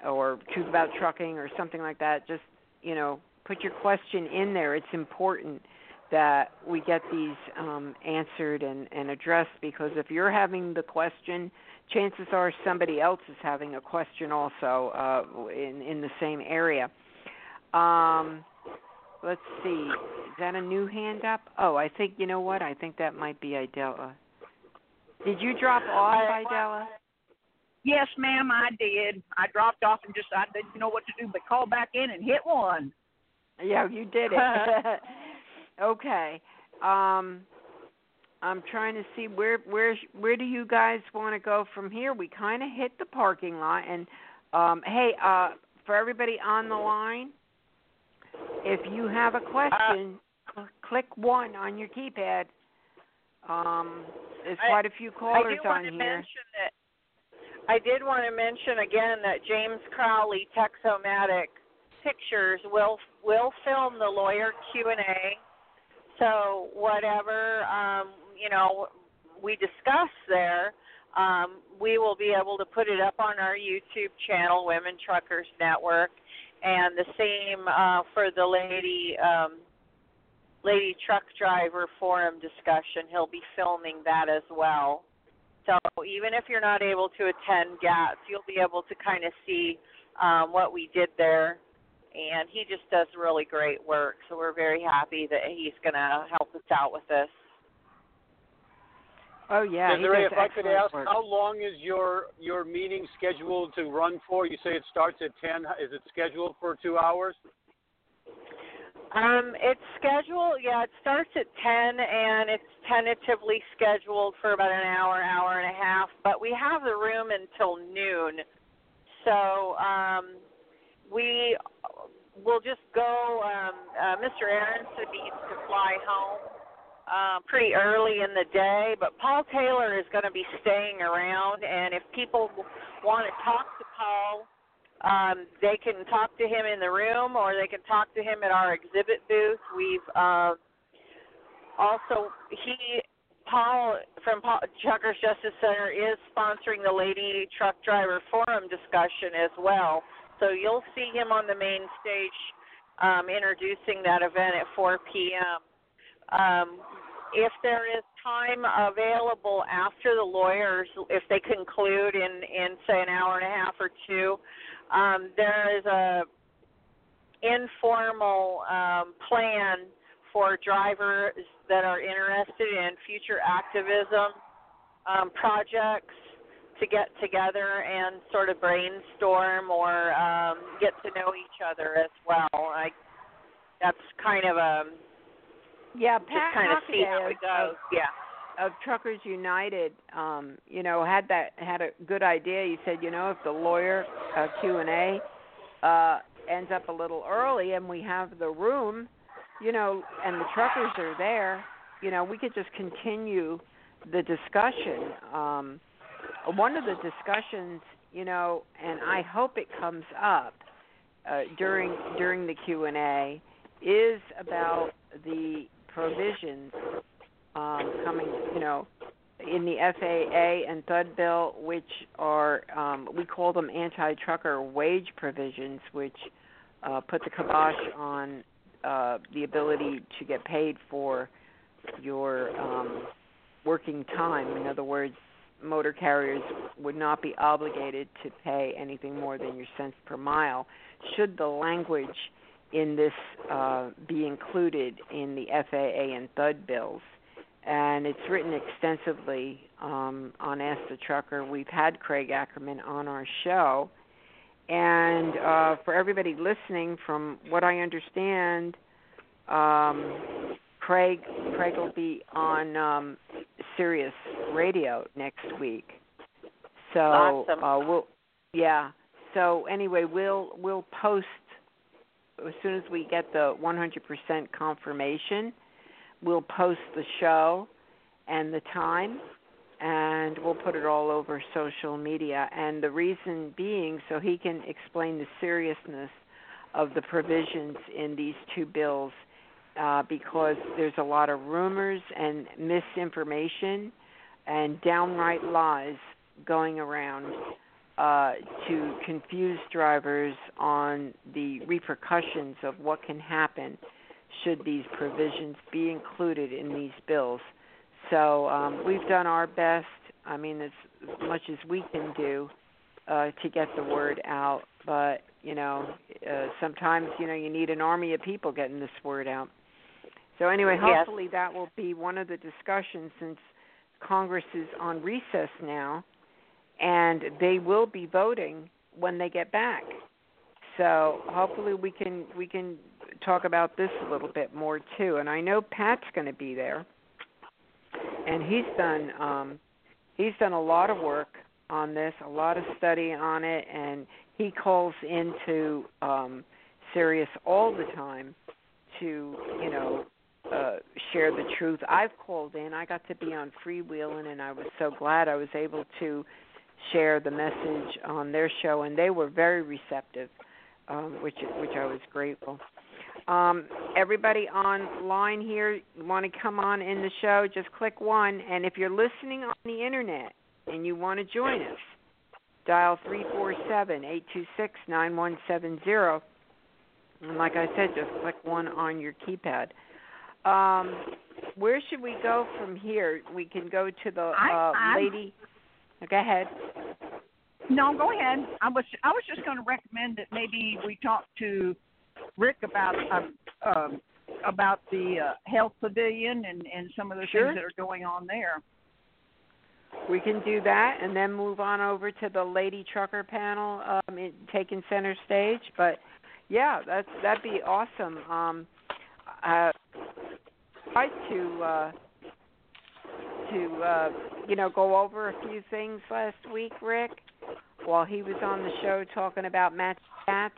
or Truth About Trucking or something like that, just you know put your question in there. It's important that we get these um, answered and, and addressed because if you're having the question, chances are somebody else is having a question also uh, in in the same area. Um, let's see, is that a new hand up? Oh, I think you know what? I think that might be Idella. Did you drop off, Idella? Yes, ma'am, I did. I dropped off and just I didn't know what to do but call back in and hit one. Yeah, you did it. okay. Um I'm trying to see where where where do you guys want to go from here? We kind of hit the parking lot and um hey, uh for everybody on the line, if you have a question, uh, cl- click 1 on your keypad. Um there's I, quite a few callers I do want on to here. Mention that I did want to mention again that James Crowley Texomatic pictures We'll we'll film the lawyer Q and A. So whatever um, you know we discuss there, um, we will be able to put it up on our YouTube channel, Women Truckers Network, and the same uh, for the lady um, lady truck driver forum discussion. He'll be filming that as well. So even if you're not able to attend GATS, you'll be able to kind of see um, what we did there and he just does really great work. So we're very happy that he's going to help us out with this. Oh yeah, Desiree, if I could ask, work. how long is your your meeting scheduled to run for? You say it starts at ten. Is it scheduled for two hours? Um, it's scheduled. Yeah, it starts at ten, and it's tentatively scheduled for about an hour, hour and a half. But we have the room until noon, so um, we will just go. Um, uh, Mr. Arenson needs to fly home uh, pretty early in the day, but Paul Taylor is going to be staying around. And if people want to talk to Paul, um, they can talk to him in the room, or they can talk to him at our exhibit booth. We've uh, also he Paul from Paul, Truckers Justice Center is sponsoring the Lady Truck Driver Forum discussion as well. So you'll see him on the main stage um, introducing that event at 4 p.m. Um, if there is time available after the lawyers, if they conclude in, in say an hour and a half or two, um, there is a informal um, plan for drivers that are interested in future activism um, projects to get together and sort of brainstorm or um, get to know each other as well. I that's kind of a yeah, just Pat kind of see how it of- goes. Yeah. of Truckers United, um, you know, had that had a good idea. He said, you know, if the lawyer uh, Q and A uh, ends up a little early and we have the room, you know, and the truckers are there, you know, we could just continue the discussion. Um, one of the discussions, you know, and I hope it comes up uh, during during the Q and A, is about the provisions um, coming, you know, in the FAA and THUD bill, which are um, we call them anti-trucker wage provisions, which uh, put the kibosh on uh, the ability to get paid for your um, working time. In other words, motor carriers would not be obligated to pay anything more than your cents per mile. Should the language in this uh, be included in the FAA and THUD bills? and it's written extensively um, on Ask the Trucker. We've had Craig Ackerman on our show, and uh, for everybody listening, from what I understand, um, Craig Craig will be on um, Sirius Radio next week. So Awesome. uh, we'll yeah. So anyway, we'll we'll post as soon as we get the 100% confirmation we'll post the show and the time and we'll put it all over social media and the reason being so he can explain the seriousness of the provisions in these two bills uh, because there's a lot of rumors and misinformation and downright lies going around uh, to confuse drivers on the repercussions of what can happen should these provisions be included in these bills. So um, we've done our best. I mean, as, much as we can do uh, to get the word out. But you know, uh, sometimes you know you need an army of people getting this word out. So anyway, Yes. hopefully that will be one of the discussions since Congress is on recess now, and they will be voting when they get back. So hopefully we can we can talk about this a little bit more too. And I know Pat's going to be there, and he's done um, he's done a lot of work on this, a lot of study on it, and he calls into um, Sirius all the time to you know uh, share the truth. I've called in. I got to be on freewheeling, and I was so glad I was able to share the message on their show, and they were very receptive, um, which which I was grateful. Um, everybody online here, want to come on in the show? Just click one, and if you're listening on the internet and you want to join us, dial three four seven eight two six nine one seven zero. And like I said, just click one on your keypad. Um, where should we go from here? We can go to the uh, I'm- lady. Go ahead. No, go ahead. I was I was just going to recommend that maybe we talk to Rick about uh, um, about the uh, health pavilion and and some of the Sure. things that are going on there. We can do that, and then move on over to the lady trucker panel, um, in, taking center stage. But yeah, that's that'd be awesome. Um, uh, tried to uh, to uh, you know go over a few things last week, Rick, while he was on the show talking about match cats.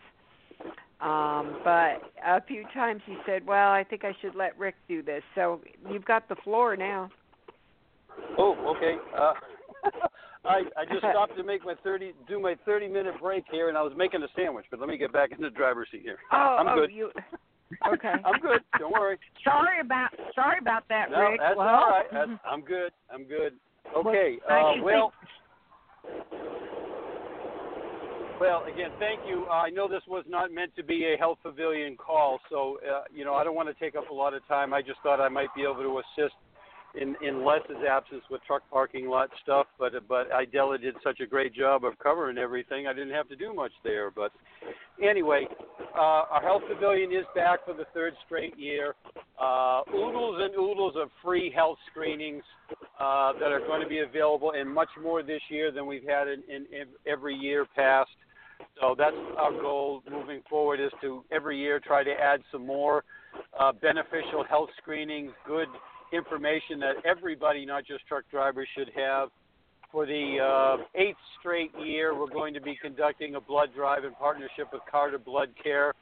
Um, but a few times he said, "Well, I think I should let Rick do this." So you've got the floor now. Oh, okay. Uh, I I just stopped to make my thirty do my thirty minute break here, and I was making a sandwich. But let me get back in the driver's seat here. Oh, I'm oh, good. you okay? I'm good. Don't worry. Sorry about sorry about that, No, Rick. that's well, all right. That's, I'm good. I'm good. Okay. Uh, well. Well, again, thank you. Uh, I know this was not meant to be a health pavilion call, so uh, you know I don't want to take up a lot of time. I just thought I might be able to assist in in Les's absence with truck parking lot stuff, but but Idella did such a great job of covering everything. I didn't have to do much there. But anyway, uh, our health pavilion is back for the third straight year. Uh, oodles and oodles of free health screenings uh, that are going to be available, and much more this year than we've had in, in, in every year past. So that's our goal moving forward is to every year try to add some more uh, beneficial health screenings, good information that everybody, not just truck drivers, should have. For the uh, eighth straight year, we're going to be conducting a blood drive in partnership with Carter Blood Care.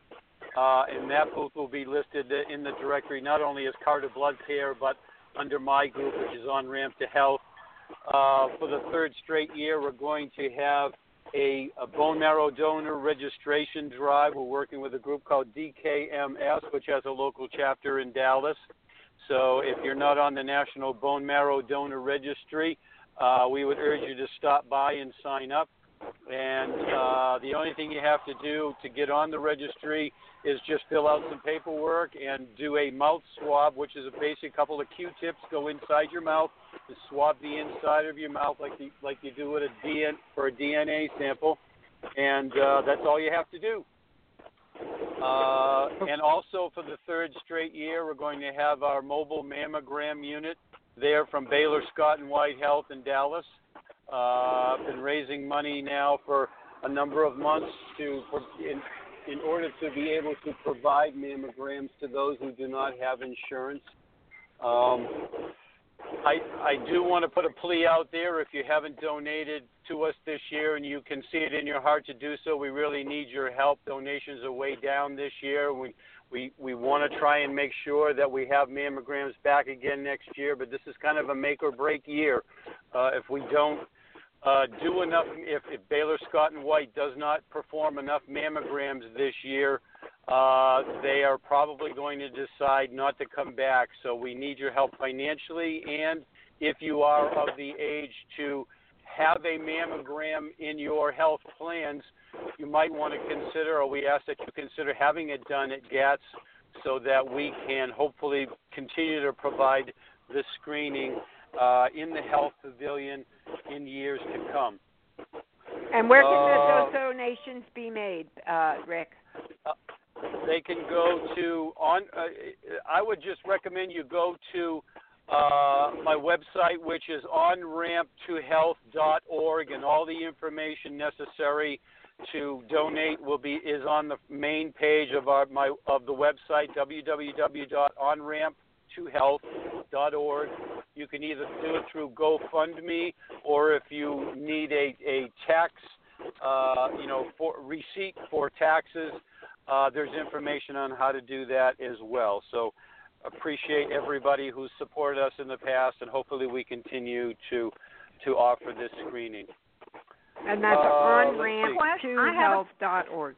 Uh, and that booth will be listed in the directory not only as Carter Blood Care, but under my group, which is On Ramp to Health. Uh, for the third straight year, we're going to have a, a, bone marrow donor registration drive. We're working with a group called DKMS, which has a local chapter in Dallas. So if you're not on the National Bone Marrow Donor Registry, uh, we would urge you to stop by and sign up. And uh, the only thing you have to do to get on the registry is just fill out some paperwork and do a mouth swab, which is a basic couple of Q-tips go inside your mouth to swab the inside of your mouth like the, like you do with a DN for a DNA sample, and uh, that's all you have to do. Uh, and also for the third straight year, we're going to have our mobile mammogram unit there from Baylor Scott and White Health in Dallas. Uh, been raising money now for a number of months to in, in order to be able to provide mammograms to those who do not have insurance. Um, I I do want to put a plea out there. If you haven't donated to us this year and you can see it in your heart to do so, we really need your help. Donations are way down this year. We we we want to try and make sure that we have mammograms back again next year, but this is kind of a make or break year. Uh, if we don't uh, do enough, if, if Baylor Scott and White does not perform enough mammograms this year, uh, they are probably going to decide not to come back. So we need your help financially, and if you are of the age to have a mammogram in your health plans, you might want to consider, or we ask that you consider having it done at GATS so that we can hopefully continue to provide the screening uh, in the health pavilion in years to come. And where can uh, those donations be made, uh, Rick? Uh, they can go to on. Uh, I would just recommend you go to uh, my website, which is onramptohealth.org, and all the information necessary to donate will be is on the main page of our my of the website www.onramptohealth.org. You can either do it through GoFundMe or if you need a a tax uh, you know for receipt for taxes, uh, there's information on how to do that as well. So appreciate everybody who's supported us in the past, and hopefully we continue to to offer this screening. And that's uh, on ramp2health.org.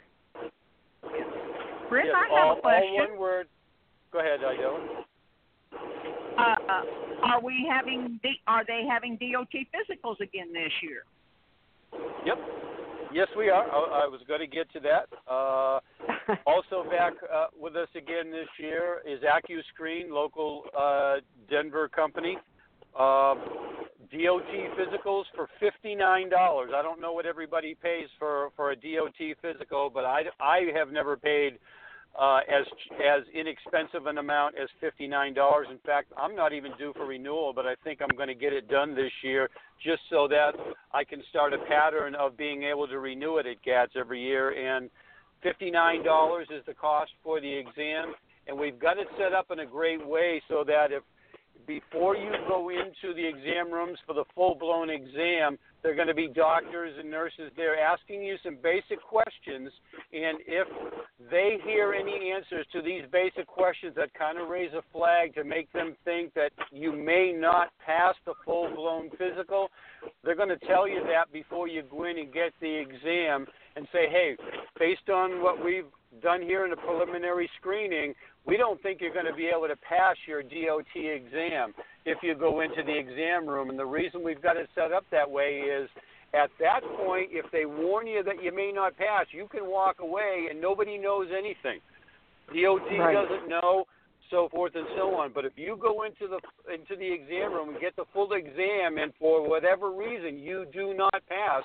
Rick, yes, I have all, a question. All one word. Go ahead, Ido. Uh, are we having are they having DOT physicals again this year? Yep. Yes, we are. I, I was going to get to that. Uh, also back uh, with us again this year is AccuScreen, local uh, Denver company. Uh, DOT physicals for $59. I don't know what everybody pays for, for a DOT physical, but I, I have never paid uh, as as inexpensive an amount as $59. In fact, I'm not even due for renewal, but I think I'm going to get it done this year just so that I can start a pattern of being able to renew it at GATS every year. And $59 is the cost for the exam, and we've got it set up in a great way so that if before you go into the exam rooms for the full blown exam, there are going to be doctors and nurses there asking you some basic questions. And if they hear any answers to these basic questions that kind of raise a flag to make them think that you may not pass the full blown physical, they're going to tell you that before you go in and get the exam and say, hey, based on what we've done here in the preliminary screening, we don't think you're going to be able to pass your DOT exam if you go into the exam room. And the reason we've got it set up that way is at that point, if they warn you that you may not pass, you can walk away and nobody knows anything. DOT right. doesn't know, so forth and so on. But if you go into the into the exam room and get the full exam, and for whatever reason you do not pass,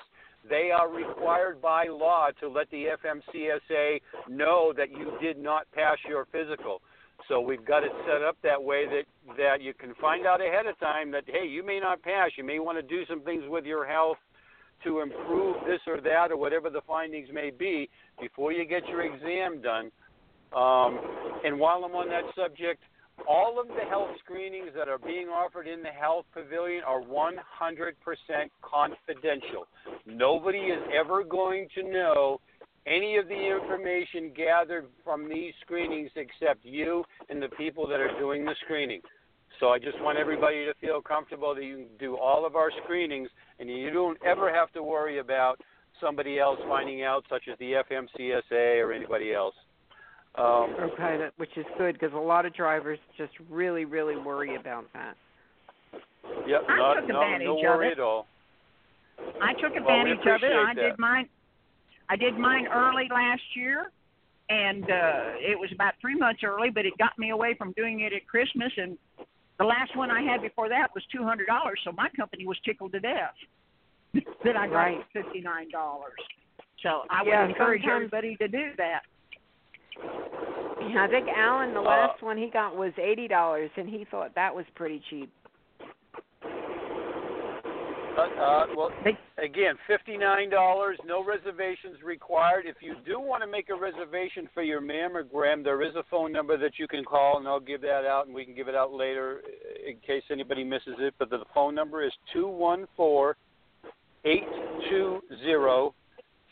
they are required by law to let the FMCSA know that you did not pass your physical. So we've got it set up that way that that you can find out ahead of time that hey, you may not pass. You may want to do some things with your health to improve this or that or whatever the findings may be before you get your exam done. Um, and while I'm on that subject, all of the health screenings that are being offered in the health pavilion are 100% confidential. Nobody is ever going to know any of the information gathered from these screenings except you and the people that are doing the screening. So I just want everybody to feel comfortable that you can do all of our screenings and you don't ever have to worry about somebody else finding out, such as the FMCSA or anybody else. Um, okay, that, which is good because a lot of drivers just really, really worry about that. Yep, I not, took no, advantage no of worry it. at all. I took Well, we advantage of it. I that. did mine. I did mine early last year, and uh, it was about three months early, but it got me away from doing it at Christmas. And the last one I had before that was two hundred dollars, so my company was tickled to death that I got Right. fifty nine dollars. So I would encourage sometimes- everybody to do that. Yeah, I think Alan, the Uh, last one he got was eighty dollars, and he thought that was pretty cheap. Uh, uh, well, again, fifty-nine dollars, no reservations required. If you do want to make a reservation for your mammogram, there is a phone number that you can call, and I'll give that out, and we can give it out later uh, in case anybody misses it. But the phone number is two one four eight two zero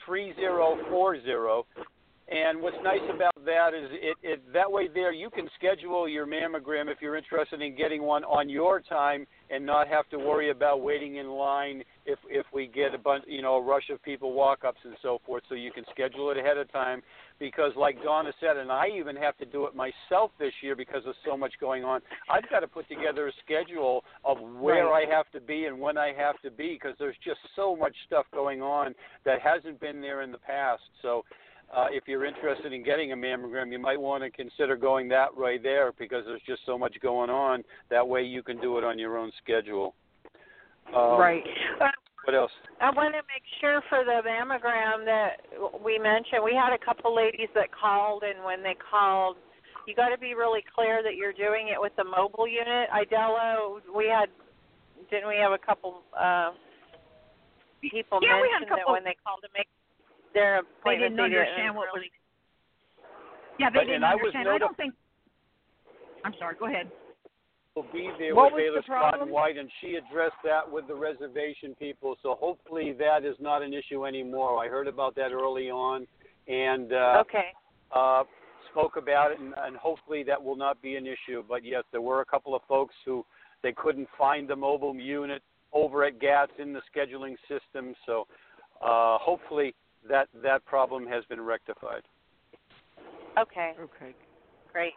three zero four zero. And what's nice about that is it, it that way there you can schedule your mammogram if you're interested in getting one on your time and not have to worry about waiting in line if if we get a bunch you know a rush of people walk ups and so forth so you can schedule it ahead of time because like Donna said and I even have to do it myself this year because of so much going on I've got to put together a schedule of where Right. I have to be and when I have to be because there's just so much stuff going on that hasn't been there in the past so uh, if you're interested in getting a mammogram, you might want to consider going that way there because there's just so much going on. That way you can do it on your own schedule. Um, right. What else? I want to make sure for the mammogram that we mentioned, we had a couple ladies that called, and when they called, you got to be really clear that you're doing it with the mobile unit. Idella, we had, didn't we have a couple uh, people Yeah, we had a mention that couple- when they called to make their They didn't understand what was. Yeah, they But- didn't and I was understand. I don't think. I'm sorry. Go ahead. will be there What with was the Baylor Scott and White, and she addressed that with the reservation people. So hopefully that is not an issue anymore. I heard about that early on, and uh, Okay. uh, spoke about it, and, and hopefully that will not be an issue. But yes, there were a couple of folks who they couldn't find the mobile unit over at GATS in the scheduling system. So uh, hopefully that that problem has been rectified. Okay. Okay. Great.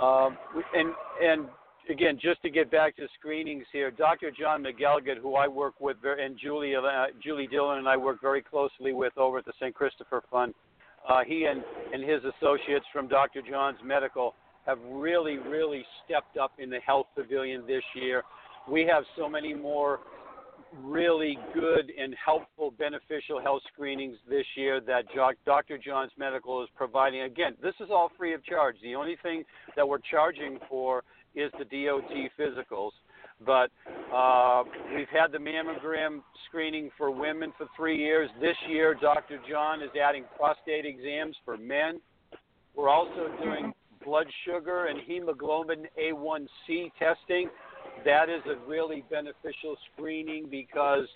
Um, and and again, just to get back to screenings here, Dr. John McElligott, who I work with, and Julie uh, Julie Dillon and I work very closely with over at the St. Christopher Fund. Uh, he and and his associates from Dr. John's Medical have really really stepped up in the health pavilion this year. We have so many more really good and helpful, beneficial health screenings this year that Dr. John's Medical is providing. Again, this is all free of charge. The only thing that we're charging for is the DOT physicals. But uh, we've had the mammogram screening for women for three years. This year, Dr. John is adding prostate exams for men. We're also doing blood sugar and hemoglobin A1C testing. That is a really beneficial screening because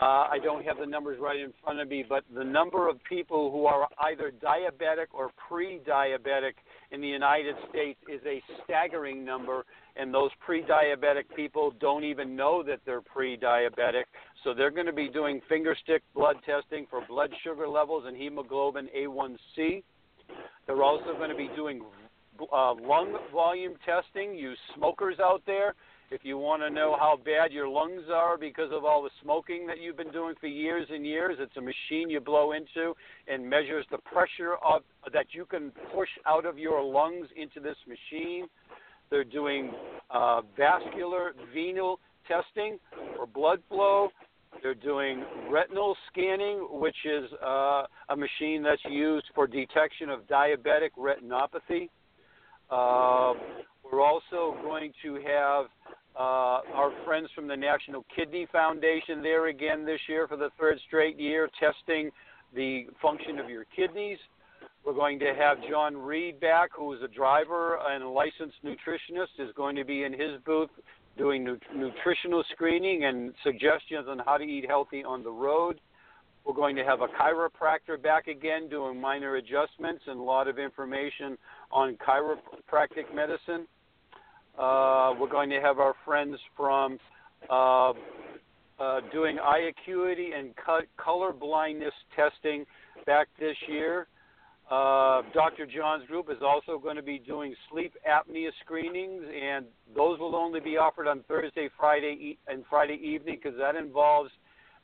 uh, I don't have the numbers right in front of me, but the number of people who are either diabetic or pre diabetic in the United States is a staggering number, and those pre diabetic people don't even know that they're pre diabetic. So they're going to be doing finger stick blood testing for blood sugar levels and hemoglobin A1C. They're also going to be doing uh, lung volume testing. You smokers out there, if you want to know how bad your lungs are because of all the smoking that you've been doing for years and years, it's a machine you blow into and measures the pressure of that you can push out of your lungs into this machine. They're doing uh, vascular venal testing for blood flow. They're doing retinal scanning, which is uh, a machine that's used for detection of diabetic retinopathy. Uh, we're also going to have Uh, our friends from the National Kidney Foundation there again this year for the third straight year, testing the function of your kidneys. We're going to have John Reed back, who is a driver and a licensed nutritionist, is going to be in his booth doing nu- nutritional screening and suggestions on how to eat healthy on the road. We're going to have a chiropractor back again doing minor adjustments and a lot of information on chiropractic medicine. Uh, we're going to have our friends from uh, uh, doing eye acuity and co- color blindness testing back this year. Uh, Dr. John's group is also going to be doing sleep apnea screenings, and those will only be offered on Thursday, Friday, and Friday evening because that involves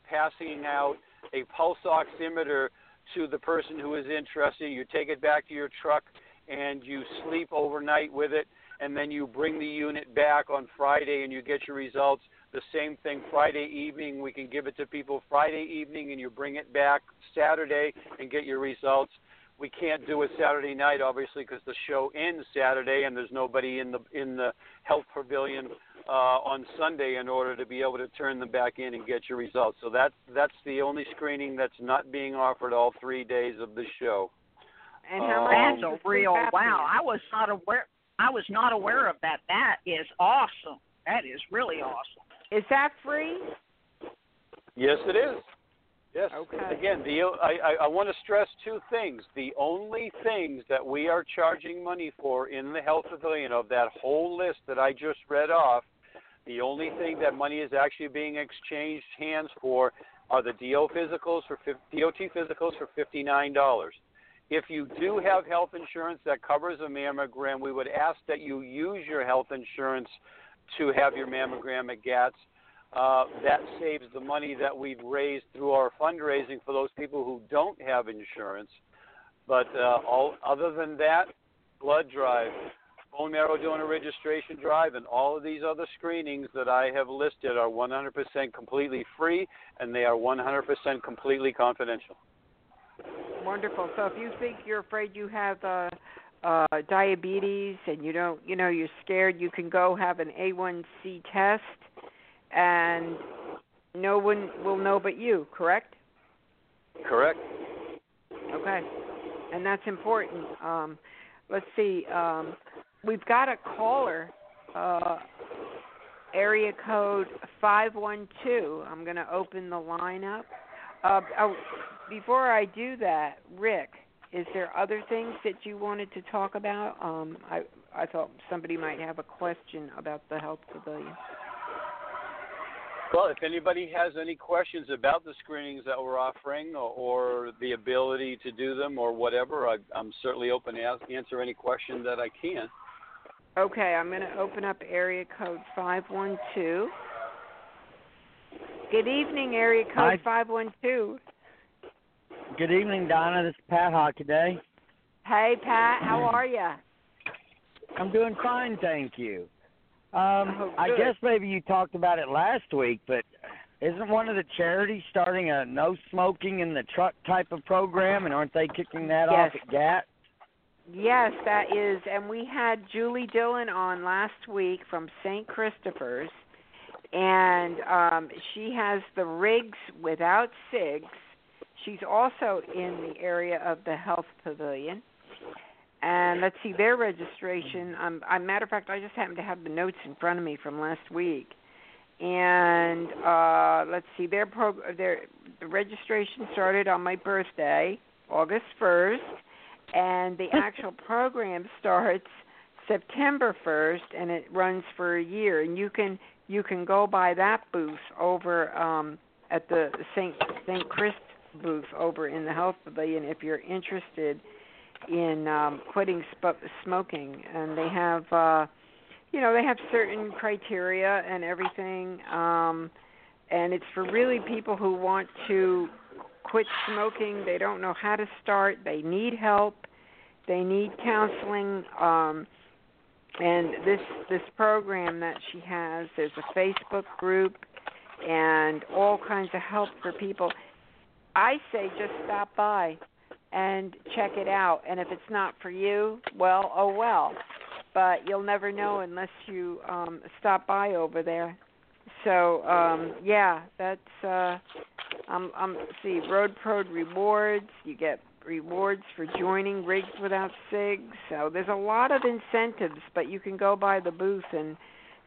passing out a pulse oximeter to the person who is interested. You take it back to your truck and you sleep overnight with it, and then you bring the unit back on Friday and you get your results. The same thing Friday evening, we can give it to people Friday evening and you bring it back Saturday and get your results. We can't do it Saturday night, obviously, because the show ends Saturday and there's nobody in the in the health pavilion uh, on Sunday in order to be able to turn them back in and get your results. So that's that's the only screening that's not being offered all three days of the show. And how Um. That's a real wow. I was not aware. I was not aware of that. That is awesome. That is really awesome. Is that free? Yes, it is. Yes. Okay. Again, the I, I, I want to stress two things. The only things that we are charging money for in the health pavilion of that whole list that I just read off, the only thing that money is actually being exchanged hands for are the DO physicals for fif- DOT physicals for fifty nine dollars. If you do have health insurance that covers a mammogram, we would ask that you use your health insurance to have your mammogram at GATS. Uh, that saves the money that we've raised through our fundraising for those people who don't have insurance. But uh, all other than that, blood drive, bone marrow donor registration drive, and all of these other screenings that I have listed are 100% completely free, and they are 100% completely confidential. Wonderful. So if you think you're afraid you have uh, uh, diabetes and you don't, you know, you're scared, you can go have an A1C test, and no one will know but you. Correct? Correct. Okay. And that's important. Um, let's see. Um, we've got a caller, uh, area code 512. I'm going to open the line up. Uh, oh, before I do that, Rick, is there other things that you wanted to talk about? Um, I I thought somebody might have a question about the health pavilion. Well, if anybody has any questions about the screenings that we're offering or, or the ability to do them or whatever, I, I'm certainly open to ask, answer any question that I can. Okay, I'm going to open up area code 512. Good evening, area code Hi. 512. Good evening, Donna. This is Pat Hockaday. Hey, Pat, how are you? I'm doing fine, thank you. Um, Oh, I guess maybe you talked about it last week, but isn't one of the charities starting a no smoking in the truck type of program, and aren't they kicking that off at GAT? Yes, that is. And we had Julie Dillon on last week from St. Christopher's, and um, she has the rigs without Cigs. She's also in the area of the health pavilion. And let's see their registration. Um, I, matter of fact, I just happen to have the notes in front of me from last week. And uh, let's see their pro their the registration started on my birthday, August first, and the actual program starts September 1st and it runs for a year and you can you can go by that booth over um at the St. St. Chris booth over in the health pavilion if you're interested in um quitting sp- smoking. And they have uh you know they have certain criteria and everything um and it's for really people who want to quit smoking. They don't know how to start. They need help. They need counseling um and this this program that she has there's a facebook group and all kinds of help for people i say just stop by and check it out and if it's not for you well oh well but you'll never know unless you um stop by over there. So um yeah, that's uh um um see Road Pro rewards. You get rewards for joining Rigs Without Cigs. So there's a lot of incentives, but you can go by the booth and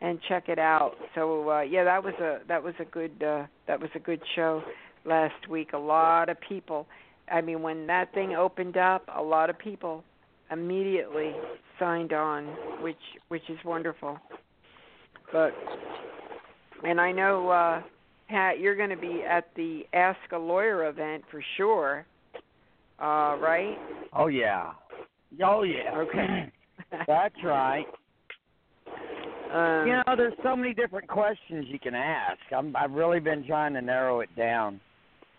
and check it out. So uh yeah, that was a that was a good uh that was a good show last week. A lot of people. I mean, when that thing opened up, a lot of people immediately signed on, which which is wonderful. But and I know uh Pat, you're going to be at the Ask a Lawyer event for sure. Uh, right? Oh yeah. Oh yeah. Okay. That's right. Um, you know, there's so many different questions you can ask. I'm, I've really been trying to narrow it down.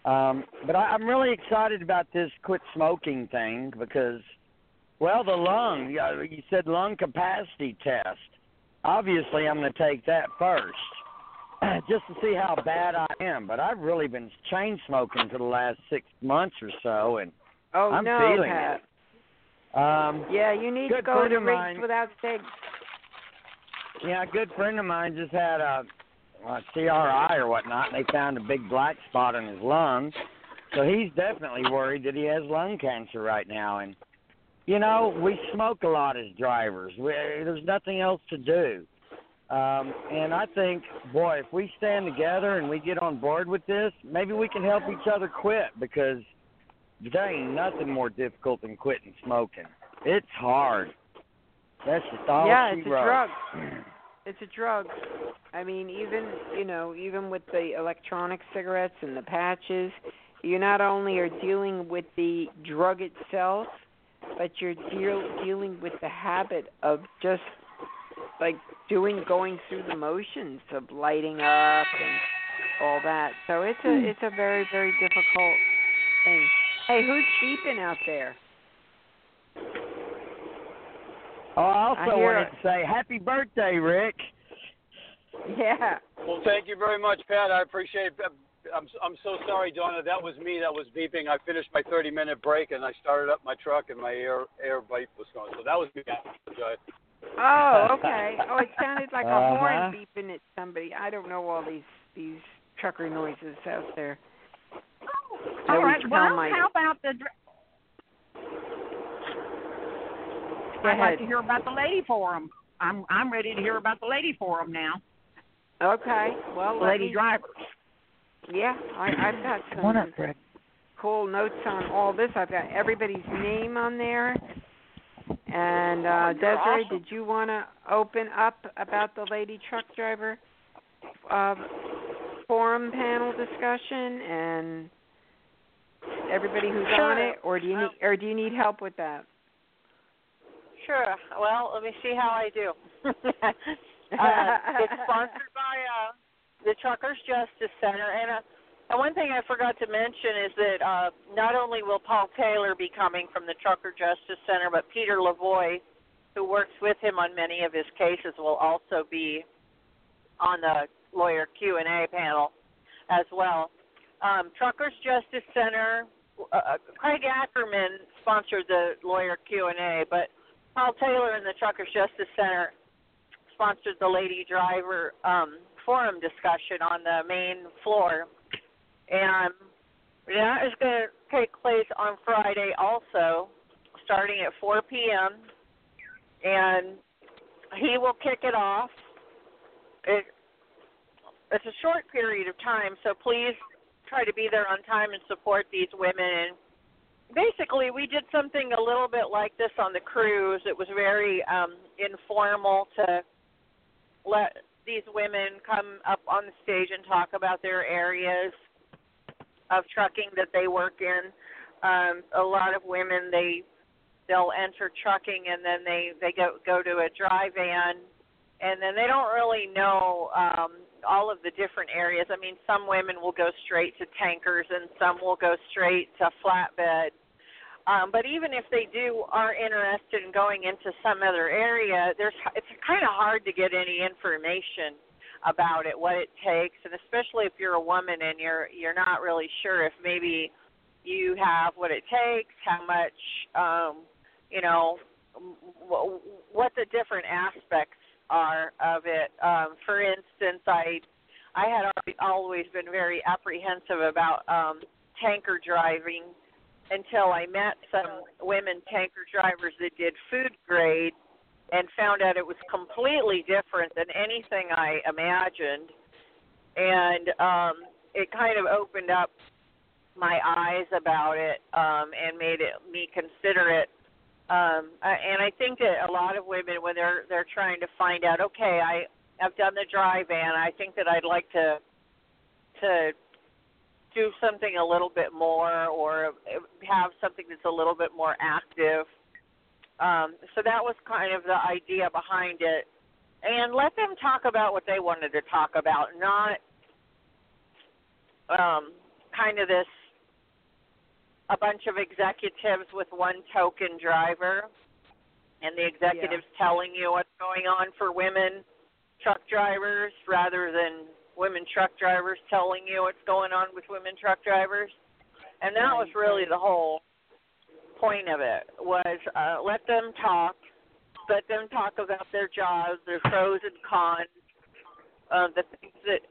Um, but I, I'm really excited about this quit smoking thing because, well, the lung. You you said lung capacity test. Obviously, I'm going to take that first, just to see how bad I am. But I've really been chain smoking for the last six months or so, and oh I'm no, feeling Pat. it. Um, Yeah, you need to go to of Without Cigs. Yeah, a good friend of mine just had a, a CRI or whatnot, and they found a big black spot on his lung. So he's definitely worried that he has lung cancer right now. And you know, we smoke a lot as drivers. We, there's nothing else to do. Um, and I think, boy, if we stand together and we get on board with this, maybe we can help each other quit because there ain't nothing more difficult than quitting smoking. It's hard. That's just all yeah, she it's a drug. It's a drug. I mean, even you know, even with the electronic cigarettes and the patches, you not only are dealing with the drug itself, but you're deal, dealing with the habit of just like doing going through the motions of lighting up and all that. So it's a hmm. it's a very very difficult thing. Hey, who's beeping out there? Oh, I I also hear wanted to say happy birthday, Rick. Yeah. Well, thank you very much, Pat. I appreciate it. I'm I'm so sorry, Donna. That was me. That was beeping. I finished my 30 minute break and I started up my truck and my air air bike was going. So that was me. Oh, okay. Oh, it sounded like a Uh-huh. horn beeping at somebody. I don't know all these these trucker noises out there. I All always right. tell Well, my- how about the? dr- Go I'd like to hear about the lady forum. I'm I'm ready to hear about the lady forum now. Okay. Well, let lady me- drivers. Yeah, I, I've got some Come up, Rick. cool notes on all this. I've got everybody's name on there. And uh Desiree, awesome. did you want to open up about the lady truck driver uh, forum panel discussion and everybody who's on it, or do you need or do you need help with that? Sure. Well, let me see how I do. uh, it's sponsored by uh, the Truckers Justice Center, and uh, and one thing I forgot to mention is that uh, not only will Paul Taylor be coming from the Trucker Justice Center, but Peter Lavoie, who works with him on many of his cases, will also be on the lawyer Q and A panel as well. Um, Truckers Justice Center, uh, Craig Ackerman sponsored the lawyer Q and A, but Paul Taylor and the Truckers Justice Center sponsored the lady driver um, forum discussion on the main floor, and that is going to take place on Friday also, starting at 4 p.m. And he will kick it off. It, it's a short period of time, so please try to be there on time and support these women. And basically, we did something a little bit like this on the cruise. It was very um, informal to let these women come up on the stage and talk about their areas of trucking that they work in. Um, a lot of women they they'll enter trucking and then they they go go to a dry van and then they don't really know um all of the different areas. I mean, some women will go straight to tankers and some will go straight to flatbed. Um, but even if they do are interested in going into some other area, there's it's kind of hard to get any information about it, what it takes, and especially if you're a woman and you're you're not really sure if maybe you have what it takes, how much um, you know what the different aspects are of it. Um, for instance, I I had always been very apprehensive about um, tanker driving until I met some women tanker drivers that did food grade and found out it was completely different than anything I imagined. And um, it kind of opened up my eyes about it um, and made it me consider it. Um, and I think that a lot of women, when they're they're trying to find out, okay, I I've done the dry van, I think that I'd like to to do something a little bit more or have something that's a little bit more active. Um, so that was kind of the idea behind it. And let them talk about what they wanted to talk about, not um, kind of this a bunch of executives with one token driver and the executives yeah. telling you what's going on for women truck drivers rather than women truck drivers telling you what's going on with women truck drivers. And that was really the whole point of it was uh, let them talk, let them talk about their jobs, their pros and cons, uh, the things that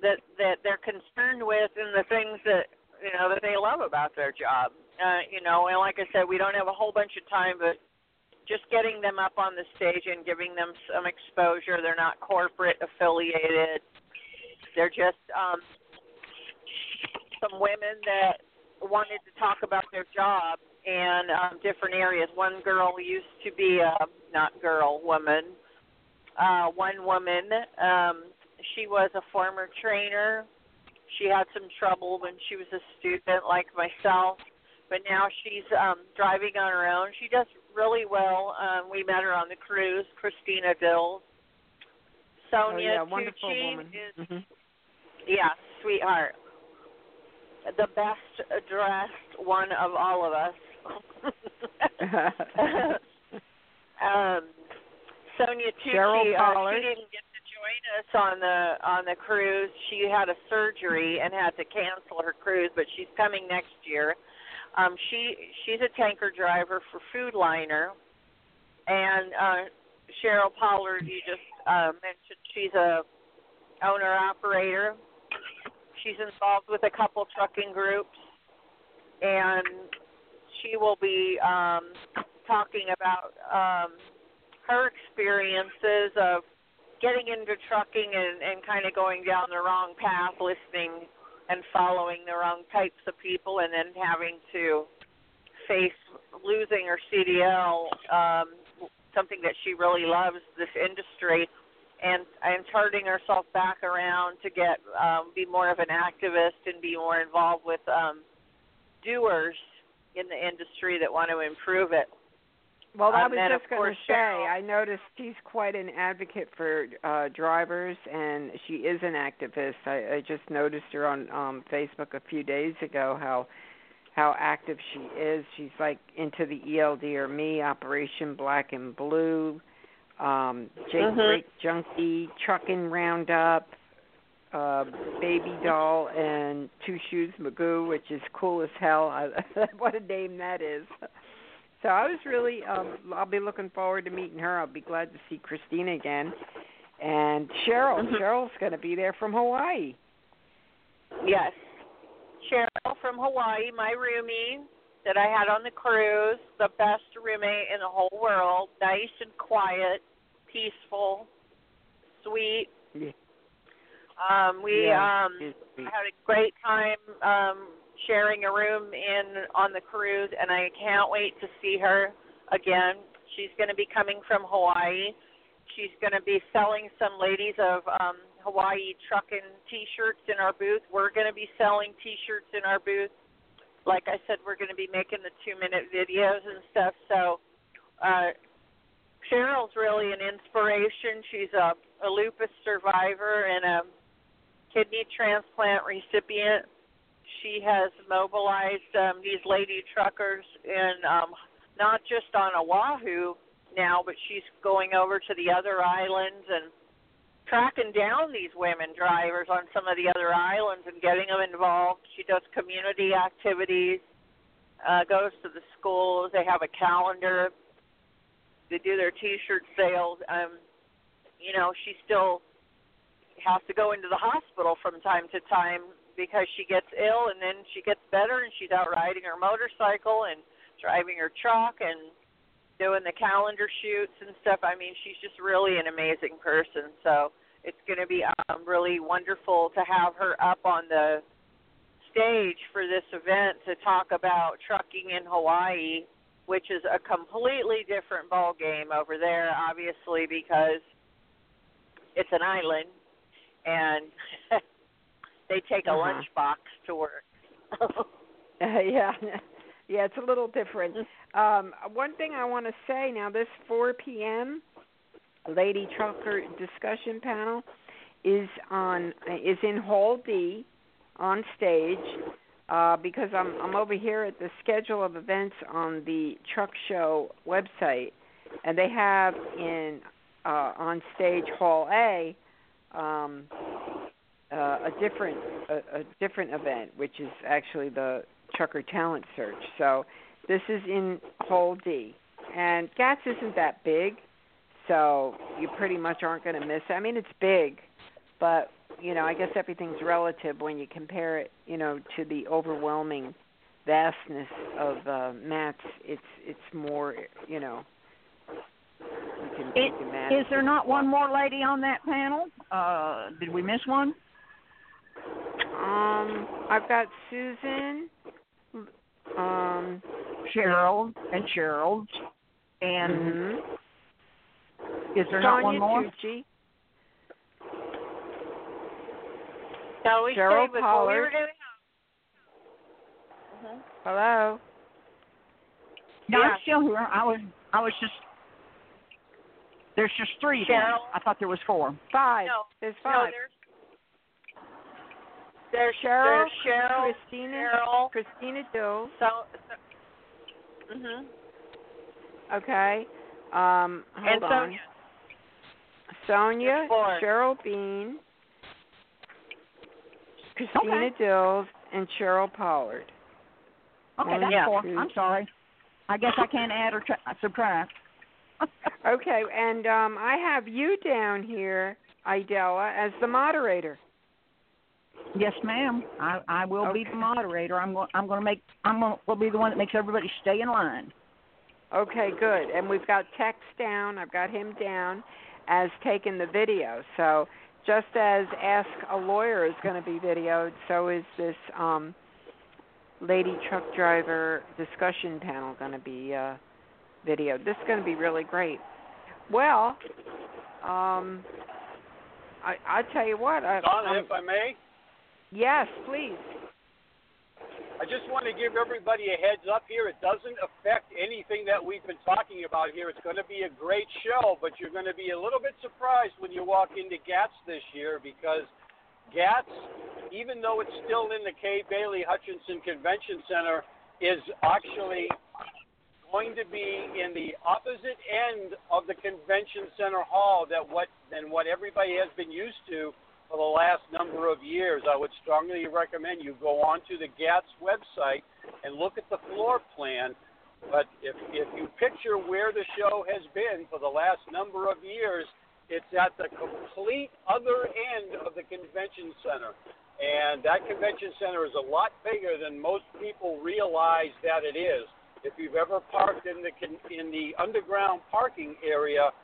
that that they're concerned with, and the things that you know that they love about their job. Uh, you know, and like I said, we don't have a whole bunch of time, but just getting them up on the stage and giving them some exposure. They're not corporate affiliated. They're just um, some women that wanted to talk about their job and um, different areas. One girl used to be a not girl woman. Uh, one woman, um, she was a former trainer she had some trouble when she was a student, like myself, but now she's um, driving on her own. She does really well. Um, we met her on the cruise, Christina Dills. Sonia oh, yeah, wonderful Tucci woman. is, mm-hmm. yeah, sweetheart. The best dressed one of all of us. um, Sonia Tucci, Cheryl uh, she didn't get join us on the on the cruise. She had a surgery and had to cancel her cruise, but she's coming next year. Um, she she's a tanker driver for Food Liner, and uh, Cheryl Pollard. You just uh, mentioned she's a owner operator. She's involved with a couple trucking groups, and she will be um, talking about um, her experiences of getting into trucking and, and kind of going down the wrong path, listening and following the wrong types of people, and then having to face losing her CDL, um, something that she really loves, this industry, and and turning herself back around to get um, be more of an activist and be more involved with um, doers in the industry that want to improve it. Well, I um, was just going to say, Cheryl, I noticed she's quite an advocate for uh drivers, and she is an activist. I, I just noticed her on um Facebook a few days ago how how active she is. She's like into the ELD or Me, Operation Black and Blue, um, Jake Mhm. Brake Junkie, Trucking Roundup, uh, Baby Doll, and Two Shoes Magoo, which is cool as hell. I, what a name that is. So I was really, um, I'll be looking forward to meeting her. I'll be glad to see Christina again. And Cheryl, Mhm. Cheryl's going to be there from Hawaii. Yes. Cheryl from Hawaii, my roomie that I had on the cruise, the best roommate in the whole world, nice and quiet, peaceful, sweet. Yeah. Um, we Yeah, um had a great time um sharing a room in on the cruise and I can't wait to see her again. She's going to be coming from Hawaii. She's going to be selling some ladies of um Hawaii trucking t-shirts in our booth. We're going to be selling t-shirts in our booth. Like I said, we're going to be making the 2-minute videos and stuff. So uh Cheryl's really an inspiration. She's a, a lupus survivor and a kidney transplant recipient she has mobilized um, these lady truckers in um, not just on Oahu now, but she's going over to the other islands and tracking down these women drivers on some of the other islands and getting them involved. She does community activities, uh, goes to the schools. They have a calendar they do their T-shirt sales. Um, you know, she still has to go into the hospital from time to time because she gets ill and then she gets better and she's out riding her motorcycle and driving her truck and doing the calendar shoots and stuff. I mean, she's just really an amazing person. So it's going to be um, really wonderful to have her up on the stage for this event to talk about trucking in Hawaii, which is a completely different ball game over there, obviously because it's an island and they take a Uh-huh. lunchbox to work. yeah, yeah, it's a little different. Um, one thing I want to say now, this 4 p.m. Lady Trucker discussion panel is on is in Hall D on stage uh, because I'm I'm over here at the schedule of events on the Truck Show website, and they have in uh, on stage Hall A um, uh, a different a, a different event, which is actually the Trucker Talent Search. So this is in Hall D, and GATS isn't that big, so you pretty much aren't going to miss it. I mean, it's big, but you know, I guess everything's relative when you compare it, you know, to the overwhelming vastness of uh, MATS. It's it's more, you know. You can, you can is there not one more lady on that panel? Uh, did we miss one? Um, I've got Susan, um, Cheryl and Cheryl. And mhm. is there not one Sonia more? Tucci, No, we Cheryl stayed with what we Pollard. were doing. Mhm. hello. No, Yeah. I'm still here. I was I was just there's just three then. Cheryl. I thought there was four. Five. No, There's no, five. there's there's Cheryl, there's Cheryl, Christina, Cheryl, Christina Dills. so, so mhm, Okay. Um, hold and on. Sonia. Sonia, Cheryl Bean, Christina Okay. Dills, and Cheryl Pollard. Okay, One, that's Yeah. four. two. I'm sorry. I guess I can't add or tra- subtract. Okay, and um, I have you down here, Idella, as the moderator. Yes, ma'am. I I will be the moderator. I'm going I'm going to make I'm going will be the one that makes everybody stay in line. Okay, good. And we've got Tex down. I've got him down as taking the video. So just as Ask a Lawyer is going to be videoed, so is this um, lady truck driver discussion panel going to be uh, videoed. This is going to be really great. Well, um, I I tell you what. I, Donna, I'm- if I may, yes, please. I just want to give everybody a heads up here. It doesn't affect anything that we've been talking about here. It's going to be a great show, but you're going to be a little bit surprised when you walk into GATS this year because GATS, even though it's still in the Kay Bailey Hutchison Convention Center, is actually going to be in the opposite end of the convention center hall that what than what everybody has been used to for the last number of years. I would strongly recommend you go onto the GATS website and look at the floor plan. But if if you picture where the show has been for the last number of years, it's at the complete other end of the convention center. And that convention center is a lot bigger than most people realize that it is. If you've ever parked in the in the underground parking area,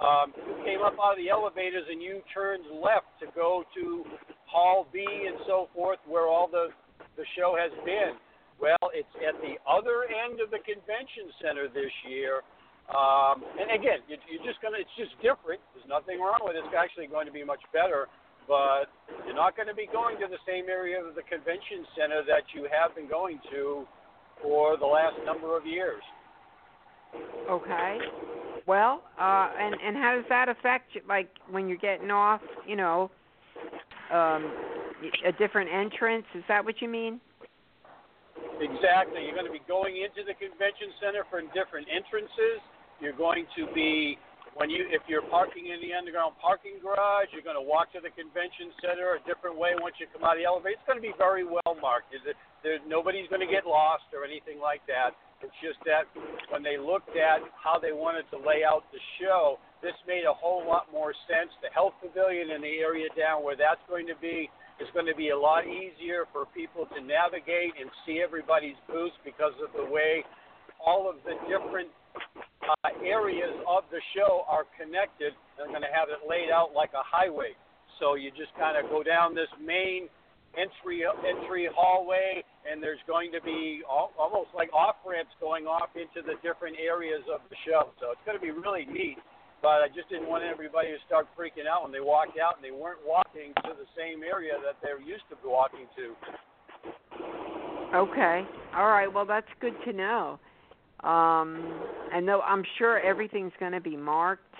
um, you came up out of the elevators and you turned left to go to Hall B and so forth, where all the the show has been. Well, it's at the other end of the convention center this year. Um, and again, you, you're just gonna. It's just different. There's nothing wrong with it. It's actually going to be much better. But you're not going to be going to the same area of the convention center that you have been going to for the last number of years. Okay. Well, uh, and and how does that affect you? Like when you're getting off, you know, um, a different entrance? Is that what you mean? Exactly. You're going to be going into the convention center from different entrances. You're going to be when you if you're parking in the underground parking garage, you're going to walk to the convention center a different way once you come out of the elevator. It's going to be very well marked. Is it? There, nobody's going to get lost or anything like that. It's just that when they looked at how they wanted to lay out the show, this made a whole lot more sense. The health pavilion in the area down where that's going to be is going to be a lot easier for people to navigate and see everybody's booths because of the way all of the different uh, areas of the show are connected. They're going to have it laid out like a highway. So you just kind of go down this main entry entry hallway, and there's going to be al- almost like off ramps going off into the different areas of the show. So it's going to be really neat. But I just didn't want everybody to start freaking out when they walked out and they weren't walking to the same area that they're used to walking to. Okay. All right. Well, that's good to know. Um, and though I'm sure everything's going to be marked,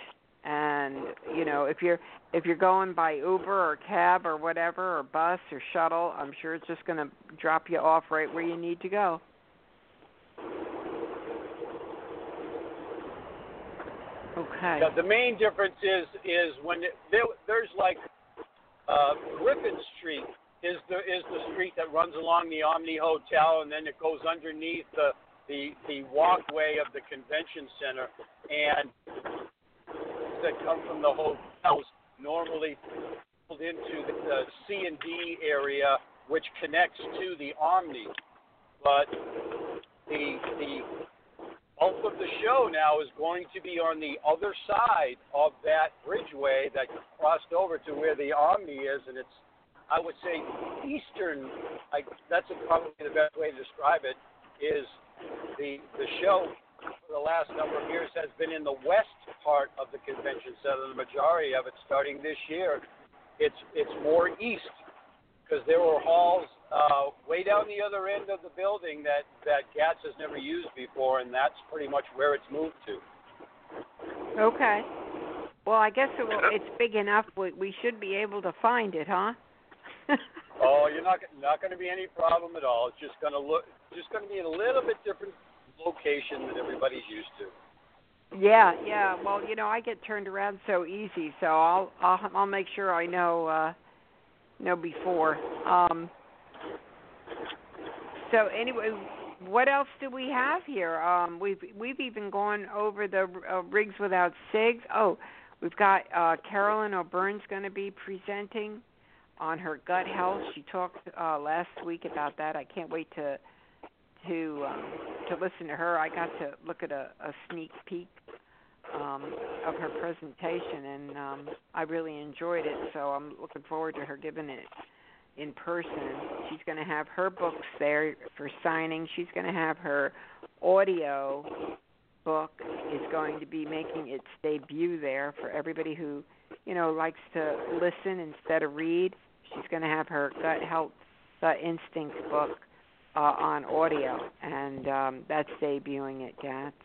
and you know, if you're if you're going by Uber or cab or whatever or bus or shuttle, I'm sure it's just going to drop you off right where you need to go. Okay. Yeah, the main difference is is when it, there, there's like uh, Griffin Street is the is the street that runs along the Omni Hotel, and then it goes underneath the the the walkway of the convention center, and that come from the hotels normally pulled into the, C and D area, which connects to the Omni, but the the bulk of the show now is going to be on the other side of that bridgeway that crossed over to where the Omni is, and it's, I would say, eastern. I, that's probably the best way to describe it. Is the the show for the last number of years has been in the west part of the convention center. The majority of it, starting this year, it's it's more east because there were halls uh, way down the other end of the building that that GATS has never used before, and that's pretty much where it's moved to. Okay. Well, I guess it will, it's big enough. We, we should be able to find it, huh? oh, you're not not going to be any problem at all. It's just going to look just going to be in a little bit different location than everybody's used to. Yeah, yeah. Well, you know, I get turned around so easy, so I'll I'll, I'll make sure I know uh know before. Um so anyway, what else do we have here? Um, we've we've even gone over the uh, rigs without Cigs. Oh, we've got uh, Carolyn O'Byrne's going to be presenting on her gut health. She talked uh, last week about that. I can't wait to to um, to listen to her. I got to look at a, a sneak peek um, of her presentation, and um, I really enjoyed it. So I'm looking forward to her giving it in person. She's going to have her books there for signing. She's going to have her audio book is going to be making its debut there for everybody who, you know, likes to listen instead of read. She's going to have her gut health uh, instinct book uh, on audio, and um, that's debuting at GATS.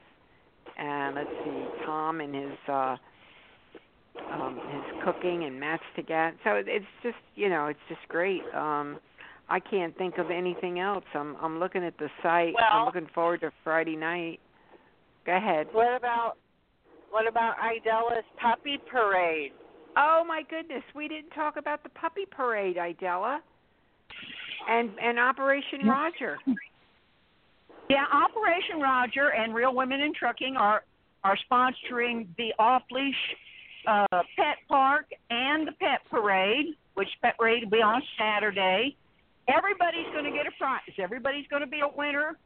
And let's see, Tom and his uh, um, his cooking and MATS to GATS. So it's just you know it's just great. Um, I can't think of anything else. I'm I'm looking at the site. Well, I'm looking forward to Friday night. Go ahead. What about what about Idella's puppy parade? Oh my goodness, we didn't talk about the puppy parade, Idella. And and Operation Roger. Yeah, Operation Roger and Real Women in Trucking are are sponsoring the off leash uh, pet park and the pet parade, which pet parade will be on Saturday. Everybody's going to get a prize. Everybody's going to be a winner.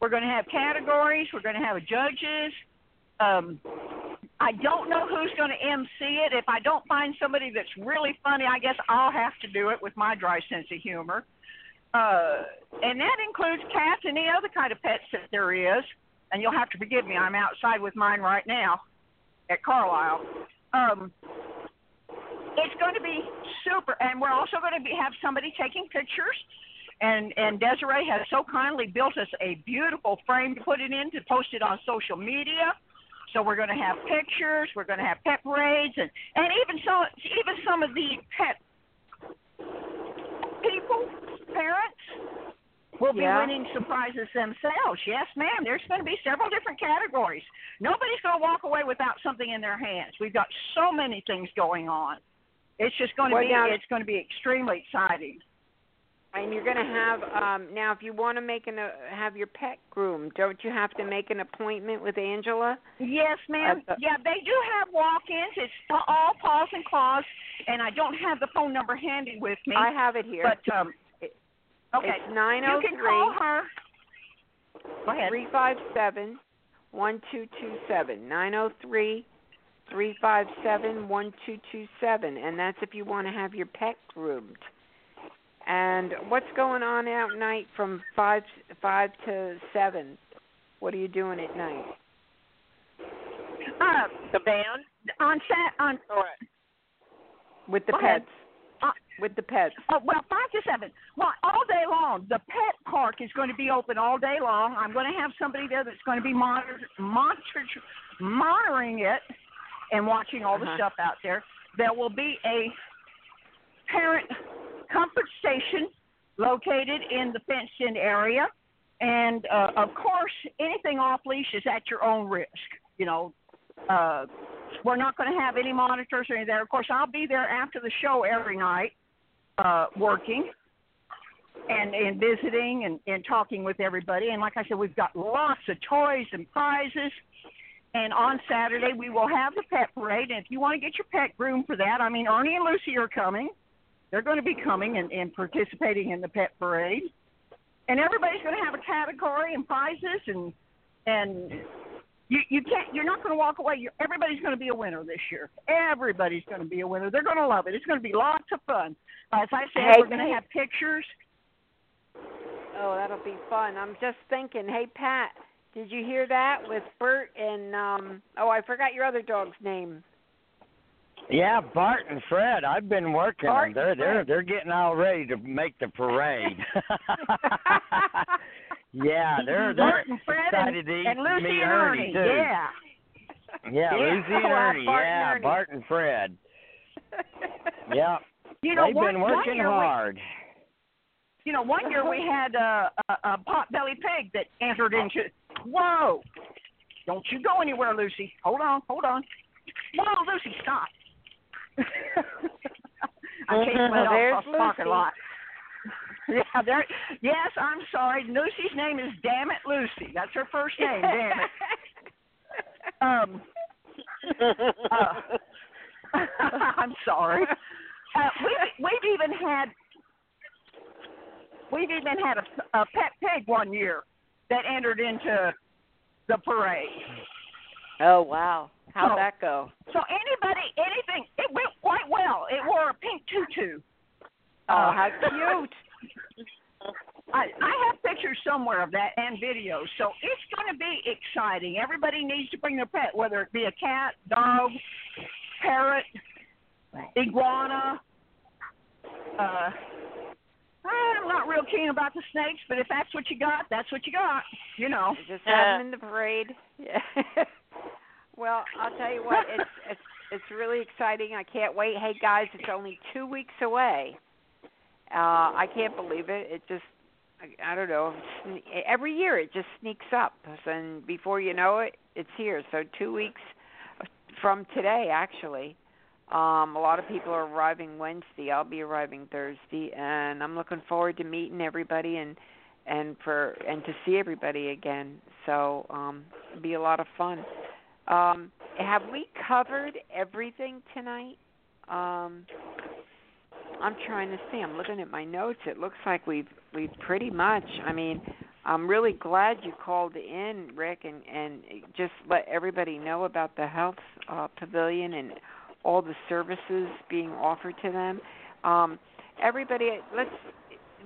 We're going to have categories. We're going to have judges. Um, I don't know who's going to MC it. If I don't find somebody that's really funny, I guess I'll have to do it with my dry sense of humor. Uh, and that includes cats and any other kind of pets that there is. And you'll have to forgive me. I'm outside with mine right now at Carlisle. Um, it's going to be super, and we're also going to be have somebody taking pictures. And and Desiree has so kindly built us a beautiful frame to put it in to post it on social media. So we're going to have pictures. We're going to have pet parades, and and even some even some of the pet people, parents, will be Yeah. winning surprises themselves. Yes, ma'am. There's going to be several different categories. Nobody's going to walk away without something in their hands. We've got so many things going on. It's just going to Well, be now- it's going to be extremely exciting. And you're going to have um now if you want to make an uh, have your pet groomed, don't you have to make an appointment with Angela? Yes, ma'am. Uh, uh, yeah, they do have walk-ins. It's all paws and claws, and I don't have the phone number handy with me. I have it here. But um, okay, It's nine oh you can call her. Go ahead. Three five seven one two two seven nine oh three three five seven one two two seven, and that's if you want to have your pet groomed. And what's going on at night from five five to seven? What are you doing at night? Uh, The band? on sat on With the Go ahead. Uh, with the pets. Oh, well, five to seven. Well, all day long. The pet park is going to be open all day long. I'm going to have somebody there that's going to be monitor, monitor, monitoring it and watching all the Uh-huh. stuff out there. There will be a parent comfort station located in the fenced-in area, and uh, of course, anything off leash is at your own risk. You know, uh, we're not going to have any monitors or anything. Of course, I'll be there after the show every night, uh, working and and visiting and, and talking with everybody. And like I said, we've got lots of toys and prizes. And on Saturday we will have the pet parade. And if you want to get your pet groomed for that, I mean Ernie and Lucy are coming. They're going to be coming and, and participating in the pet parade. And everybody's going to have a category and prizes and and you you can't you're not going to walk away. You're, everybody's going to be a winner this year. Everybody's going to be a winner. They're going to love it. It's going to be lots of fun. As I said, Hey, we're going to have pictures. Oh, that'll be fun. I'm just thinking, hey Pat, did you hear that with Bert and um oh I forgot your other dog's name. Yeah, Bart and Fred. I've been working. Bart them. They're they're they're getting all ready to make the parade. yeah, they're they're Bart and Fred and, to eat and Lucy me and Ernie, Ernie. too. Yeah. Yeah, Yeah. Lucy and Ernie. Bart and yeah, Ernie. Bart and Fred. Yeah, You know, they've one, been working year we- hard. you know, one year we had a, a, a pot-belly pig that entered into. Whoa! Don't you go anywhere, Lucy. Hold on, hold on. Whoa, Lucy, stop. I can't Well, let off the parking lot. Yeah, there. Yes, I'm sorry. Lucy's name is Damn It Lucy. That's her first name. Damn it. Um. Uh, I'm sorry. Uh, we've we've even had we've even had a, a pet pig one year that entered into the parade. Oh wow. How'd So- that go? So anybody, anything, it went quite well. It wore a pink tutu. Oh, Uh, how cute. I, I have pictures somewhere of that and videos, so it's going to be exciting. Everybody needs to bring their pet, whether it be a cat, dog, parrot, iguana. Uh, I'm not real keen about the snakes, but if that's what you got, that's what you got. You know. Just have them in the parade. Yeah. well, I'll tell you what, it's it's it's really exciting. I can't wait. Hey guys, it's only two weeks away. Uh I can't believe it. It just I, I don't know. Every year it just sneaks up, and before you know it, it's here. So two weeks from today, actually. Um, a lot of people are arriving Wednesday. I'll be arriving Thursday, and I'm looking forward to meeting everybody and and for and to see everybody again. So um, it'll be a lot of fun. Um, have we covered everything tonight? Um, I'm trying to see. I'm looking at my notes. It looks like we've we've pretty much. I mean, I'm really glad you called in, Rick, and and just let everybody know about the health uh, pavilion and all the services being offered to them. Um, everybody, let's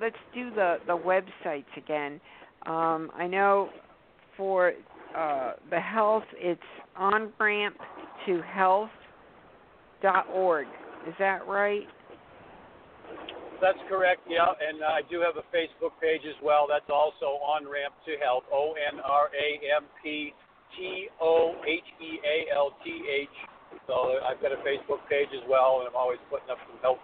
let's do the the websites again. Um, I know for uh, the health, it's on ramp to health dot org. Is that right? That's correct, yeah. And I do have a Facebook page as well. That's also on Ramp to Health. O N R A M P T O H E A L T H. So I've got a Facebook page as well, and I'm always putting up some help,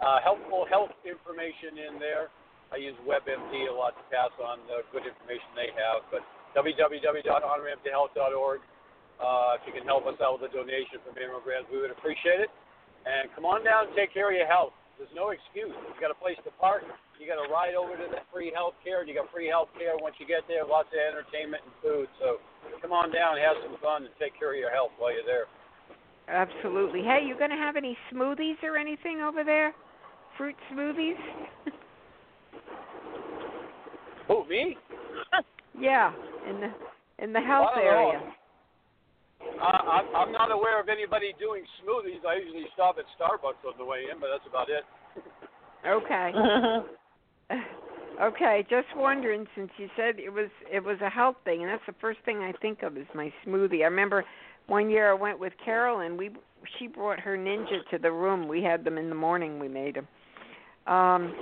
uh, helpful health information in there. I use WebMD a lot to pass on the good information they have. But www.onramptohealth.org. Uh, if you can help us out with a donation for mammograms, we would appreciate it. And come on down and take care of your health. There's no excuse. You got a place to park. You got to ride over to the free health care, you got free health care once you get there. Lots of entertainment and food. So come on down, have some fun, and take care of your health while you're there. Absolutely. Hey, you going to have any smoothies or anything over there? Fruit smoothies? Who me? yeah, in the in the health area. Know. Area. Uh, I'm, I'm not aware of anybody doing smoothies. I usually stop at Starbucks on the way in, but that's about it. Okay. okay, just wondering since you said it was it was a health thing, and that's the first thing I think of is my smoothie. I remember one year I went with Carolyn. We she brought her ninja to the room. We had them in the morning. We made them. Um,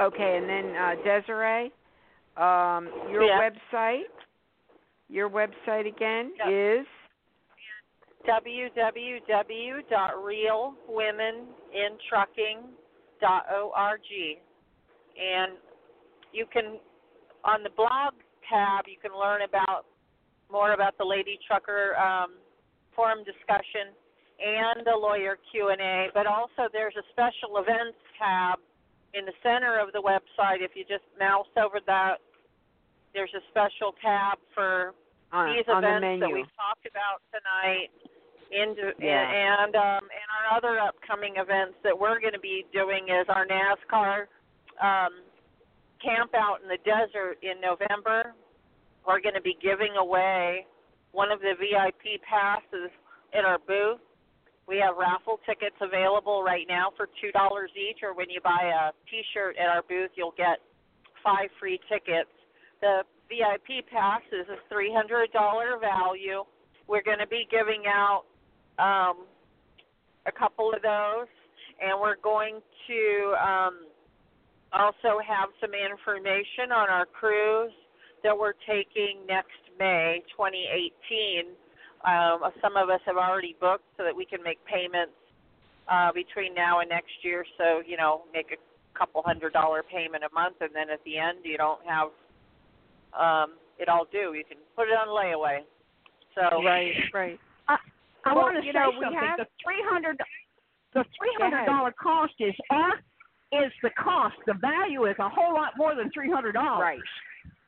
okay, and then uh, Desiree, um, your Yeah. website. Your website again Yep. is www.realwomenintrucking.org. And you can, on the blog tab, you can learn about more about the Lady Trucker um, forum discussion and the lawyer Q&A, but also there's a special events tab in the center of the website. If you just mouse over that, there's a special tab for on, these on the events that we've talked about tonight into Yeah. and um and our other upcoming events that we're going to be doing is our NASCAR um camp out in the desert in November. We're going to be giving away one of the VIP passes at our booth. We have raffle tickets available right now for $2 each or when you buy a t-shirt at our booth you'll get five free tickets. The VIP pass is a $300 value. We're going to be giving out um, a couple of those, and we're going to um, also have some information on our cruise that we're taking next May 2018. Um, some of us have already booked so that we can make payments uh, between now and next year. So you know, make a couple hundred dollar payment a month, and then at the end you don't have um, it all do. You can put it on layaway. So right, right. I, I Well, want to you say know, we something. have- The three hundred, the three Go hundred ahead. dollar cost is our is the cost. The value is a whole lot more than three hundred dollars. Right.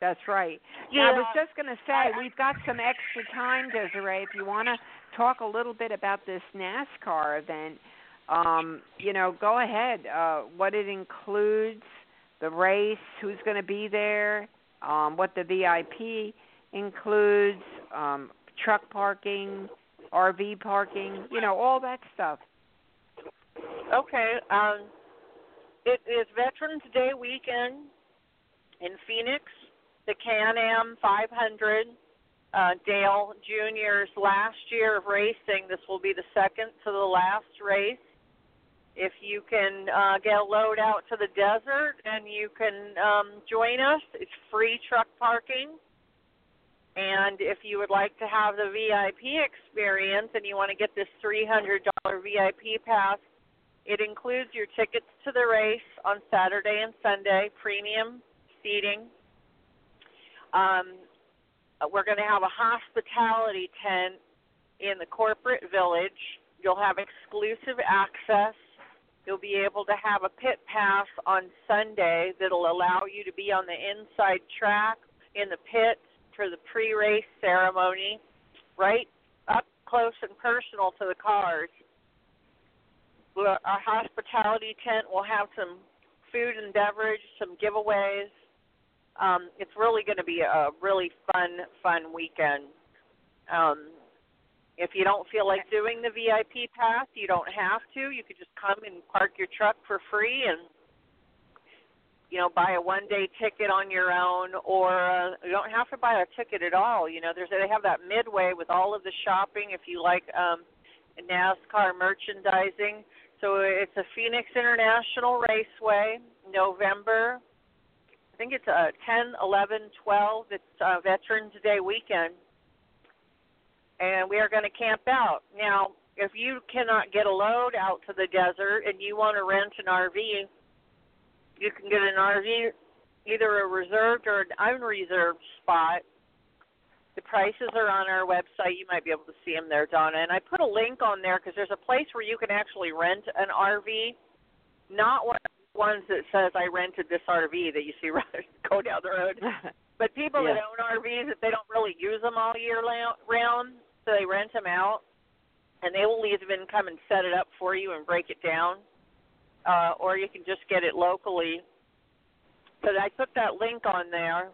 That's right. Yeah. I was just going to say we've got some extra time, Desiree. If you want to talk a little bit about this NASCAR event, um, you know, go ahead. Uh, what it includes, the race, who's going to be there, um, what the VIP includes, um, truck parking, RV parking, you know, all that stuff. Okay. Um, it is Veterans Day weekend in Phoenix. The Can Am 500, uh, Dale Jr.'s last year of racing. This will be the second to the last race. If you can uh, get a load out to the desert and you can um, join us, it's free truck parking. And if you would like to have the VIP experience and you want to get this $300 VIP pass, it includes your tickets to the race on Saturday and Sunday, premium seating. Um, we're going to have a hospitality tent in the corporate village. You'll have exclusive access. You'll be able to have a pit pass on Sunday that'll allow you to be on the inside track in the pit for the pre-race ceremony, right up close and personal to the cars. Our hospitality tent will have some food and beverage, some giveaways. Um, it's really going to be a really fun, fun weekend. Um, if you don't feel like doing the VIP pass, you don't have to. You could just come and park your truck for free and you know buy a one day ticket on your own or uh, you don't have to buy a ticket at all you know. There's they have that midway with all of the shopping if you like um NASCAR merchandising. So it's a Phoenix International Raceway November I think it's uh 10 11 12 it's uh, Veterans Day weekend and we are going to camp out now if you cannot get a load out to the desert and you want to rent an RV you can get an RV, either a reserved or an unreserved spot. The prices are on our website. You might be able to see them there, Donna. And I put a link on there because there's a place where you can actually rent an RV not one of the ones that says I rented this RV that you see go down the road. But people Yeah. that own RVs, if they don't really use them all year round, so they rent them out, and they will even come and set it up for you and break it down, uh, or you can just get it locally. So I put that link on there.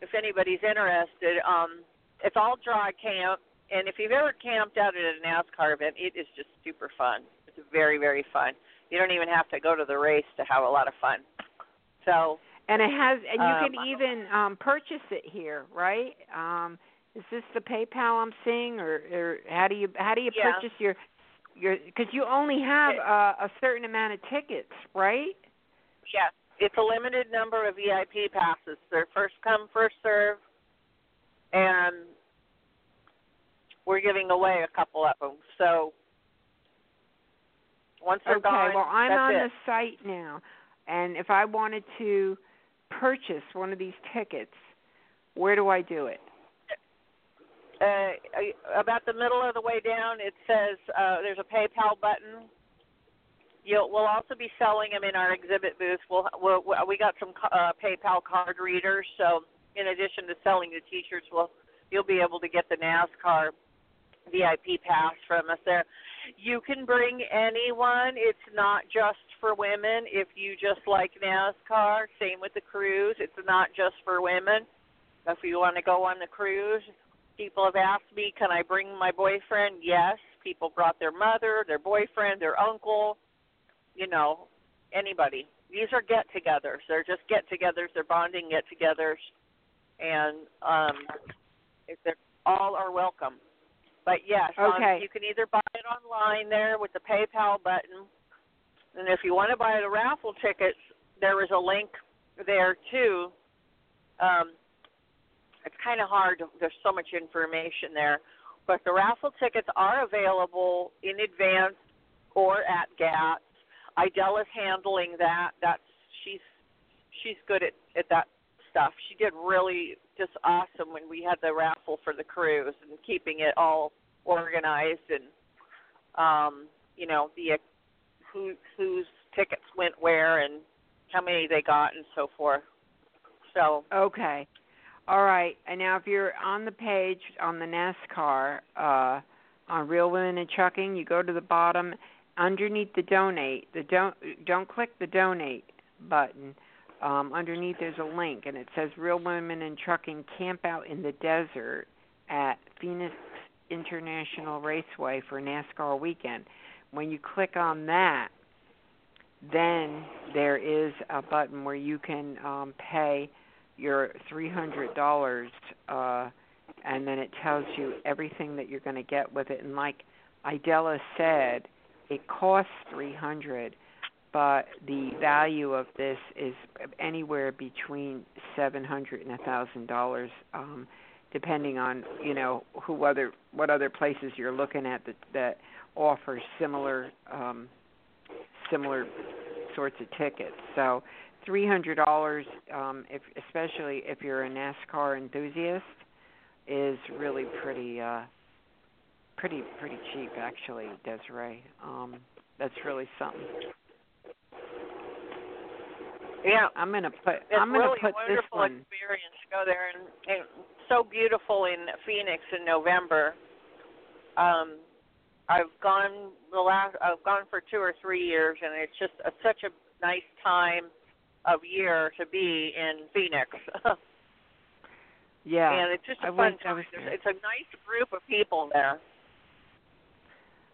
If anybody's interested, um, it's all dry camp, and if you've ever camped out at a NASCAR event, it is just super fun. It's very very fun. You don't even have to go to the race to have a lot of fun. So And it has, and you Um, can even um purchase it here, right? Um Is this the PayPal I'm seeing, or, or how do you how do you Yeah. purchase your your? Because you only have uh, a certain amount of tickets, right? Yes, it's a limited number of VIP passes. They're first come, first serve, and we're giving away a couple of them. So once they're gone. okay. gone, well, I'm on it. the site now, and if I wanted to purchase one of these tickets, where do I do it? Uh, about the middle of the way down, it says uh, there's a PayPal button. You'll, we'll also be selling them in our exhibit booth. We'll, we'll, we got some uh, PayPal card readers, so in addition to selling the T-shirts, we'll you'll be able to get the NASCAR VIP pass from us there. You can bring anyone. It's not just for women. If you just like NASCAR, same with the cruise. It's not just for women. If you want to go on the cruise, people have asked me, can I bring my boyfriend? Yes. People brought their mother, their boyfriend, their uncle, you know, anybody. These are get togethers. They're just get togethers, they're bonding get togethers and um if they're all are welcome. But yes, um, you can either buy it online there with the PayPal button and if you want to buy the raffle tickets, there is a link there too. Um it's kind of hard. There's so much information there, but the raffle tickets are available in advance or at GATS. Idella's handling that. That's she's she's good at at that stuff. She did really just awesome when we had the raffle for the cruise and keeping it all organized and um you know the who whose tickets went where and how many they got and so forth. So Okay. All right. And now if you're on the page on the NASCAR uh on Real Women in Trucking, you go to the bottom underneath the donate. The don't don't click the donate button. Um underneath there's a link and it says Real Women in Trucking camp out in the desert at Phoenix International Raceway for NASCAR weekend. When you click on that, then there is a button where you can um pay your three hundred dollars uh and then it tells you everything that you're going to get with it. And like idella said it costs three hundred but the value of this is anywhere between seven hundred and a thousand dollars um depending on you know who other what other places you're looking at that that offer similar um similar sorts of tickets. So three hundred dollars um if especially if you're a NASCAR enthusiast is really pretty uh pretty pretty cheap actually Desiree. Um that's really something. Yeah, I'm gonna put it's I'm gonna really put a this wonderful experience to go there and, and so beautiful in Phoenix in November. Um I've gone the last I've gone for two or three years and it's just a, such a nice time of year to be in Phoenix. yeah and it's just a I fun I time. was It's a nice group of people there.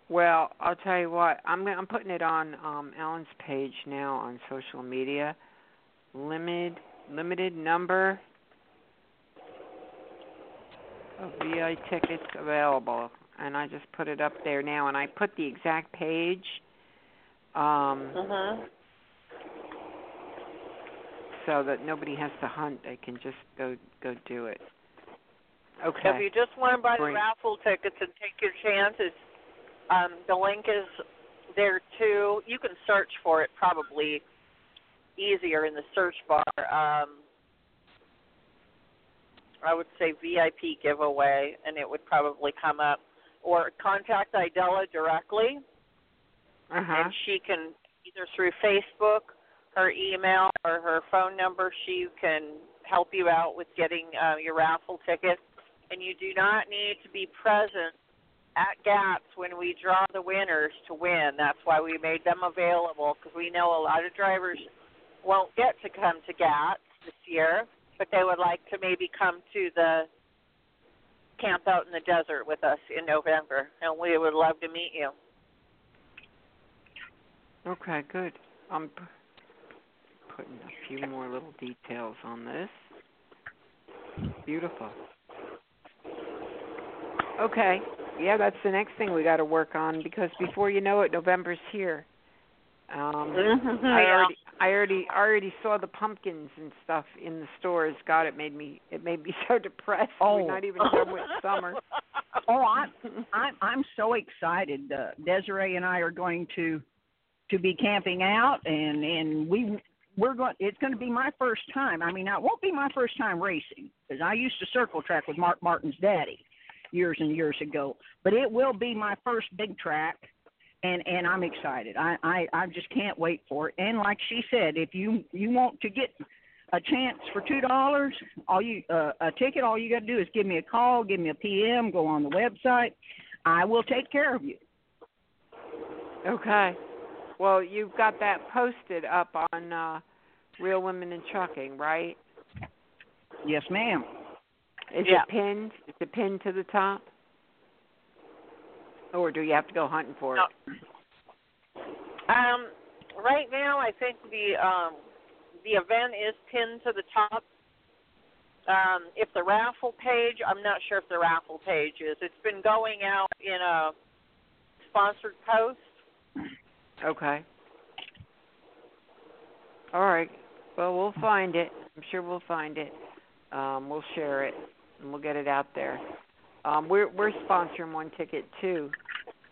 Well, I'll tell you what. I'm I'm putting it on um Ellen's page now on social media. Limited limited number of VI tickets available, and I just put it up there now. And I put the exact page. Um, Mhm. So that nobody has to hunt. They can just go go do it. Okay. if you just want to buy the raffle tickets and take your chances, um, the link is there too. You can search for it probably easier in the search bar. Um, I would say VIP giveaway, and it would probably come up. Or contact Idella directly, Uh huh. and she can either through Facebook, her email, or her phone number. She can help you out with getting uh, your raffle tickets. And you do not need to be present at GATS when we draw the winners to win. That's why we made them available because we know a lot of drivers won't get to come to GATS this year, but they would like to maybe come to the camp out in the desert with us in November, and we would love to meet you. Okay, good. I'm p- putting a few more little details on this. Beautiful. Okay. Yeah, that's the next thing we got to work on because before you know it, November's here. Um, Mhm, I yeah. already, I already, already saw the pumpkins and stuff in the stores. God, it made me, it made me so depressed. Oh. We're not even done with summer. Oh, I'm I'm I'm so excited. Uh, Desiree and I are going to to be camping out, and and we we're going. It's going to be my first time. I mean, it won't be my first time racing because I used to circle track with Mark Martin's daddy years and years ago. But it will be my first big track, and and I'm excited. I I I just can't wait for it. And like she said, if you you want to get a chance for two dollars, all you uh, a ticket, all you got to do is give me a call, give me a PM, go on the website. I will take care of you. Okay. Well, you've got that posted up on uh Real Women in Trucking, right? Yes, ma'am. Is Yeah. it pinned? Is it pinned to the top? Or do you have to go hunting for it? Um, right now, I think the um, the event is pinned to the top. Um, if the raffle page, I'm not sure if the raffle page is. It's been going out in a sponsored post. Okay. All right. Well, we'll find it. I'm sure we'll find it. Um, we'll share it and we'll get it out there. Um, we're we're sponsoring one ticket too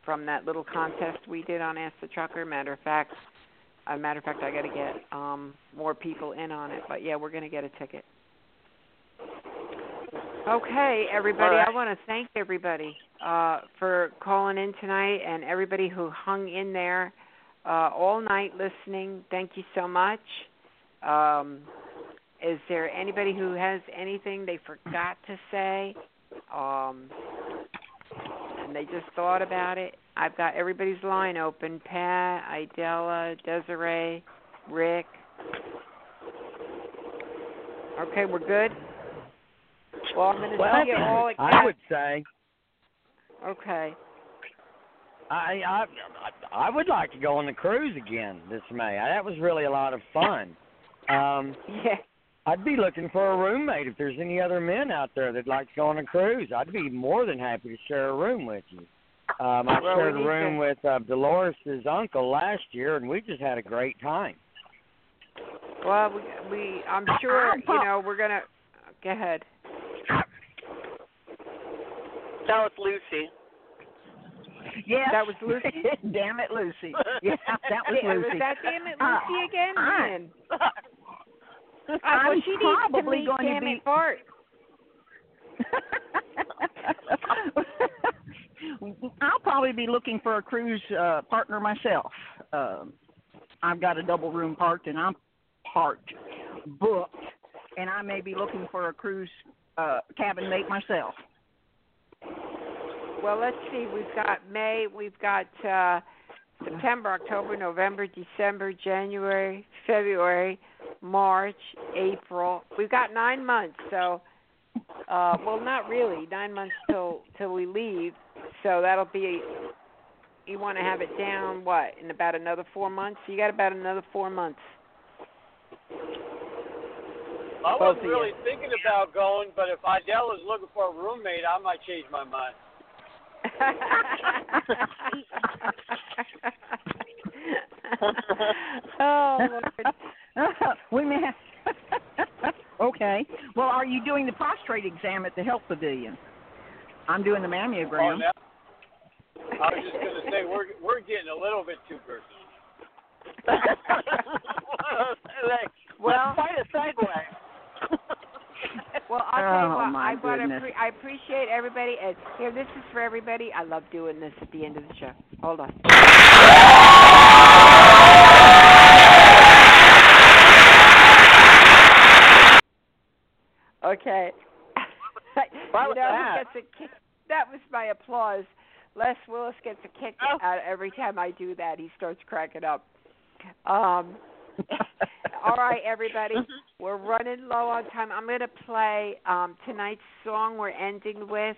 from that little contest we did on Ask the Trucker. Matter of fact, a matter of fact, I got to get um, more people in on it. But yeah, we're going to get a ticket. Okay, everybody. Right. I want to thank everybody uh, for calling in tonight and everybody who hung in there uh, all night listening. Thank you so much. Um, is there anybody who has anything they forgot to say? Um, and they just thought about it. I've got everybody's line open. Pat, Idella, Desiree, Rick. Okay, we're good. Well, I'm going to Well, see you all at I would say Okay. I I I would like to go on the cruise again this May. That was really a lot of fun. Um, yeah. I'd be looking for a roommate if there's any other men out there that'd like to go on a cruise. I'd be more than happy to share a room with you. Um, I Well, shared a room to- with uh, Dolores' uncle last year, and we just had a great time. Well, we, we I'm sure you know we're gonna. Go ahead. That was Lucy. Yes. That was Lucy? Damn it, Lucy. Yeah, that was Yeah, Lucy. Was that damn it, Uh, Lucy again? I- Man. I'm Uh, well, she needs to probably meet going to be- it Bart. I'll probably be looking for a cruise uh, partner myself. Um, I've got a double room parked, and I'm parked, booked, and I may be looking for a cruise uh, cabin mate myself. Well, let's see. We've got May. We've got uh September, October, November, December, January, February, March, April. We've got nine months. So, uh, well, not really. Nine months till till we leave. So that'll be. You want to have it down what in about another four months? You got about another four months. I wasn't really thinking about going, but if Idell is looking for a roommate, I might change my mind. oh Lord. we may have. okay. Well, are you doing the prostrate exam at the health pavilion? I'm doing the mammogram. Oh, mammogram. now, I was just going to say we're we're getting a little bit too personal. Well- quite a segue. well, I'll oh, tell you oh, what, I want to. Pre- I appreciate everybody. And here, this is for everybody. I love doing this at the end of the show. Hold on. Okay. Why was you know, that? Gets a kick. That was my applause. Les Willis gets a kick oh. out every time I do that. He starts cracking up. Um, all right, everybody, we're running low on time. I'm going to play um, tonight's song. We're ending with.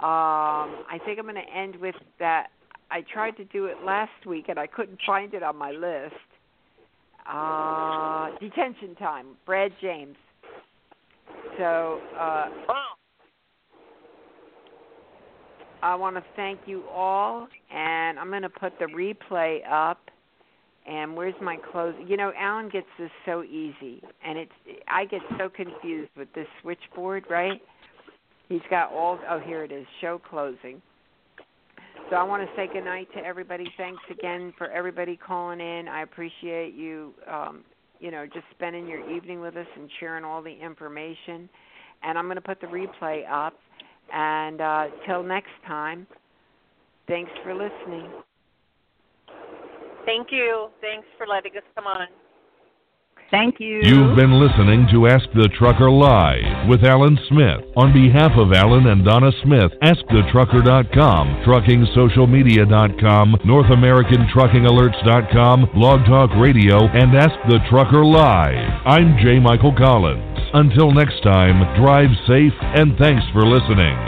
Um, I think I'm going to end with that. I tried to do it last week and I couldn't find it on my list. Uh, detention time. Brad James. So uh, I want to thank you all, and I'm going to put the replay up. And where's my clothes You know, Alan gets this so easy, and it's I get so confused with this switchboard, right? He's got all. Oh, here it is. Show closing. So I want to say good night to everybody. Thanks again for everybody calling in. I appreciate you, um, you know, just spending your evening with us and sharing all the information. And I'm going to put the replay up. And uh, till next time, thanks for listening. Thank you. Thanks for letting us come on. Thank you. You've been listening to Ask the Trucker Live with Alan Smith. On behalf of Alan and Donna Smith, AskTheTrucker.com, TruckingSocialMedia.com, NorthAmericanTruckingAlerts.com, Blog Talk Radio, and Ask the Trucker Live. I'm J. Michael Collins. Until next time, drive safe and thanks for listening.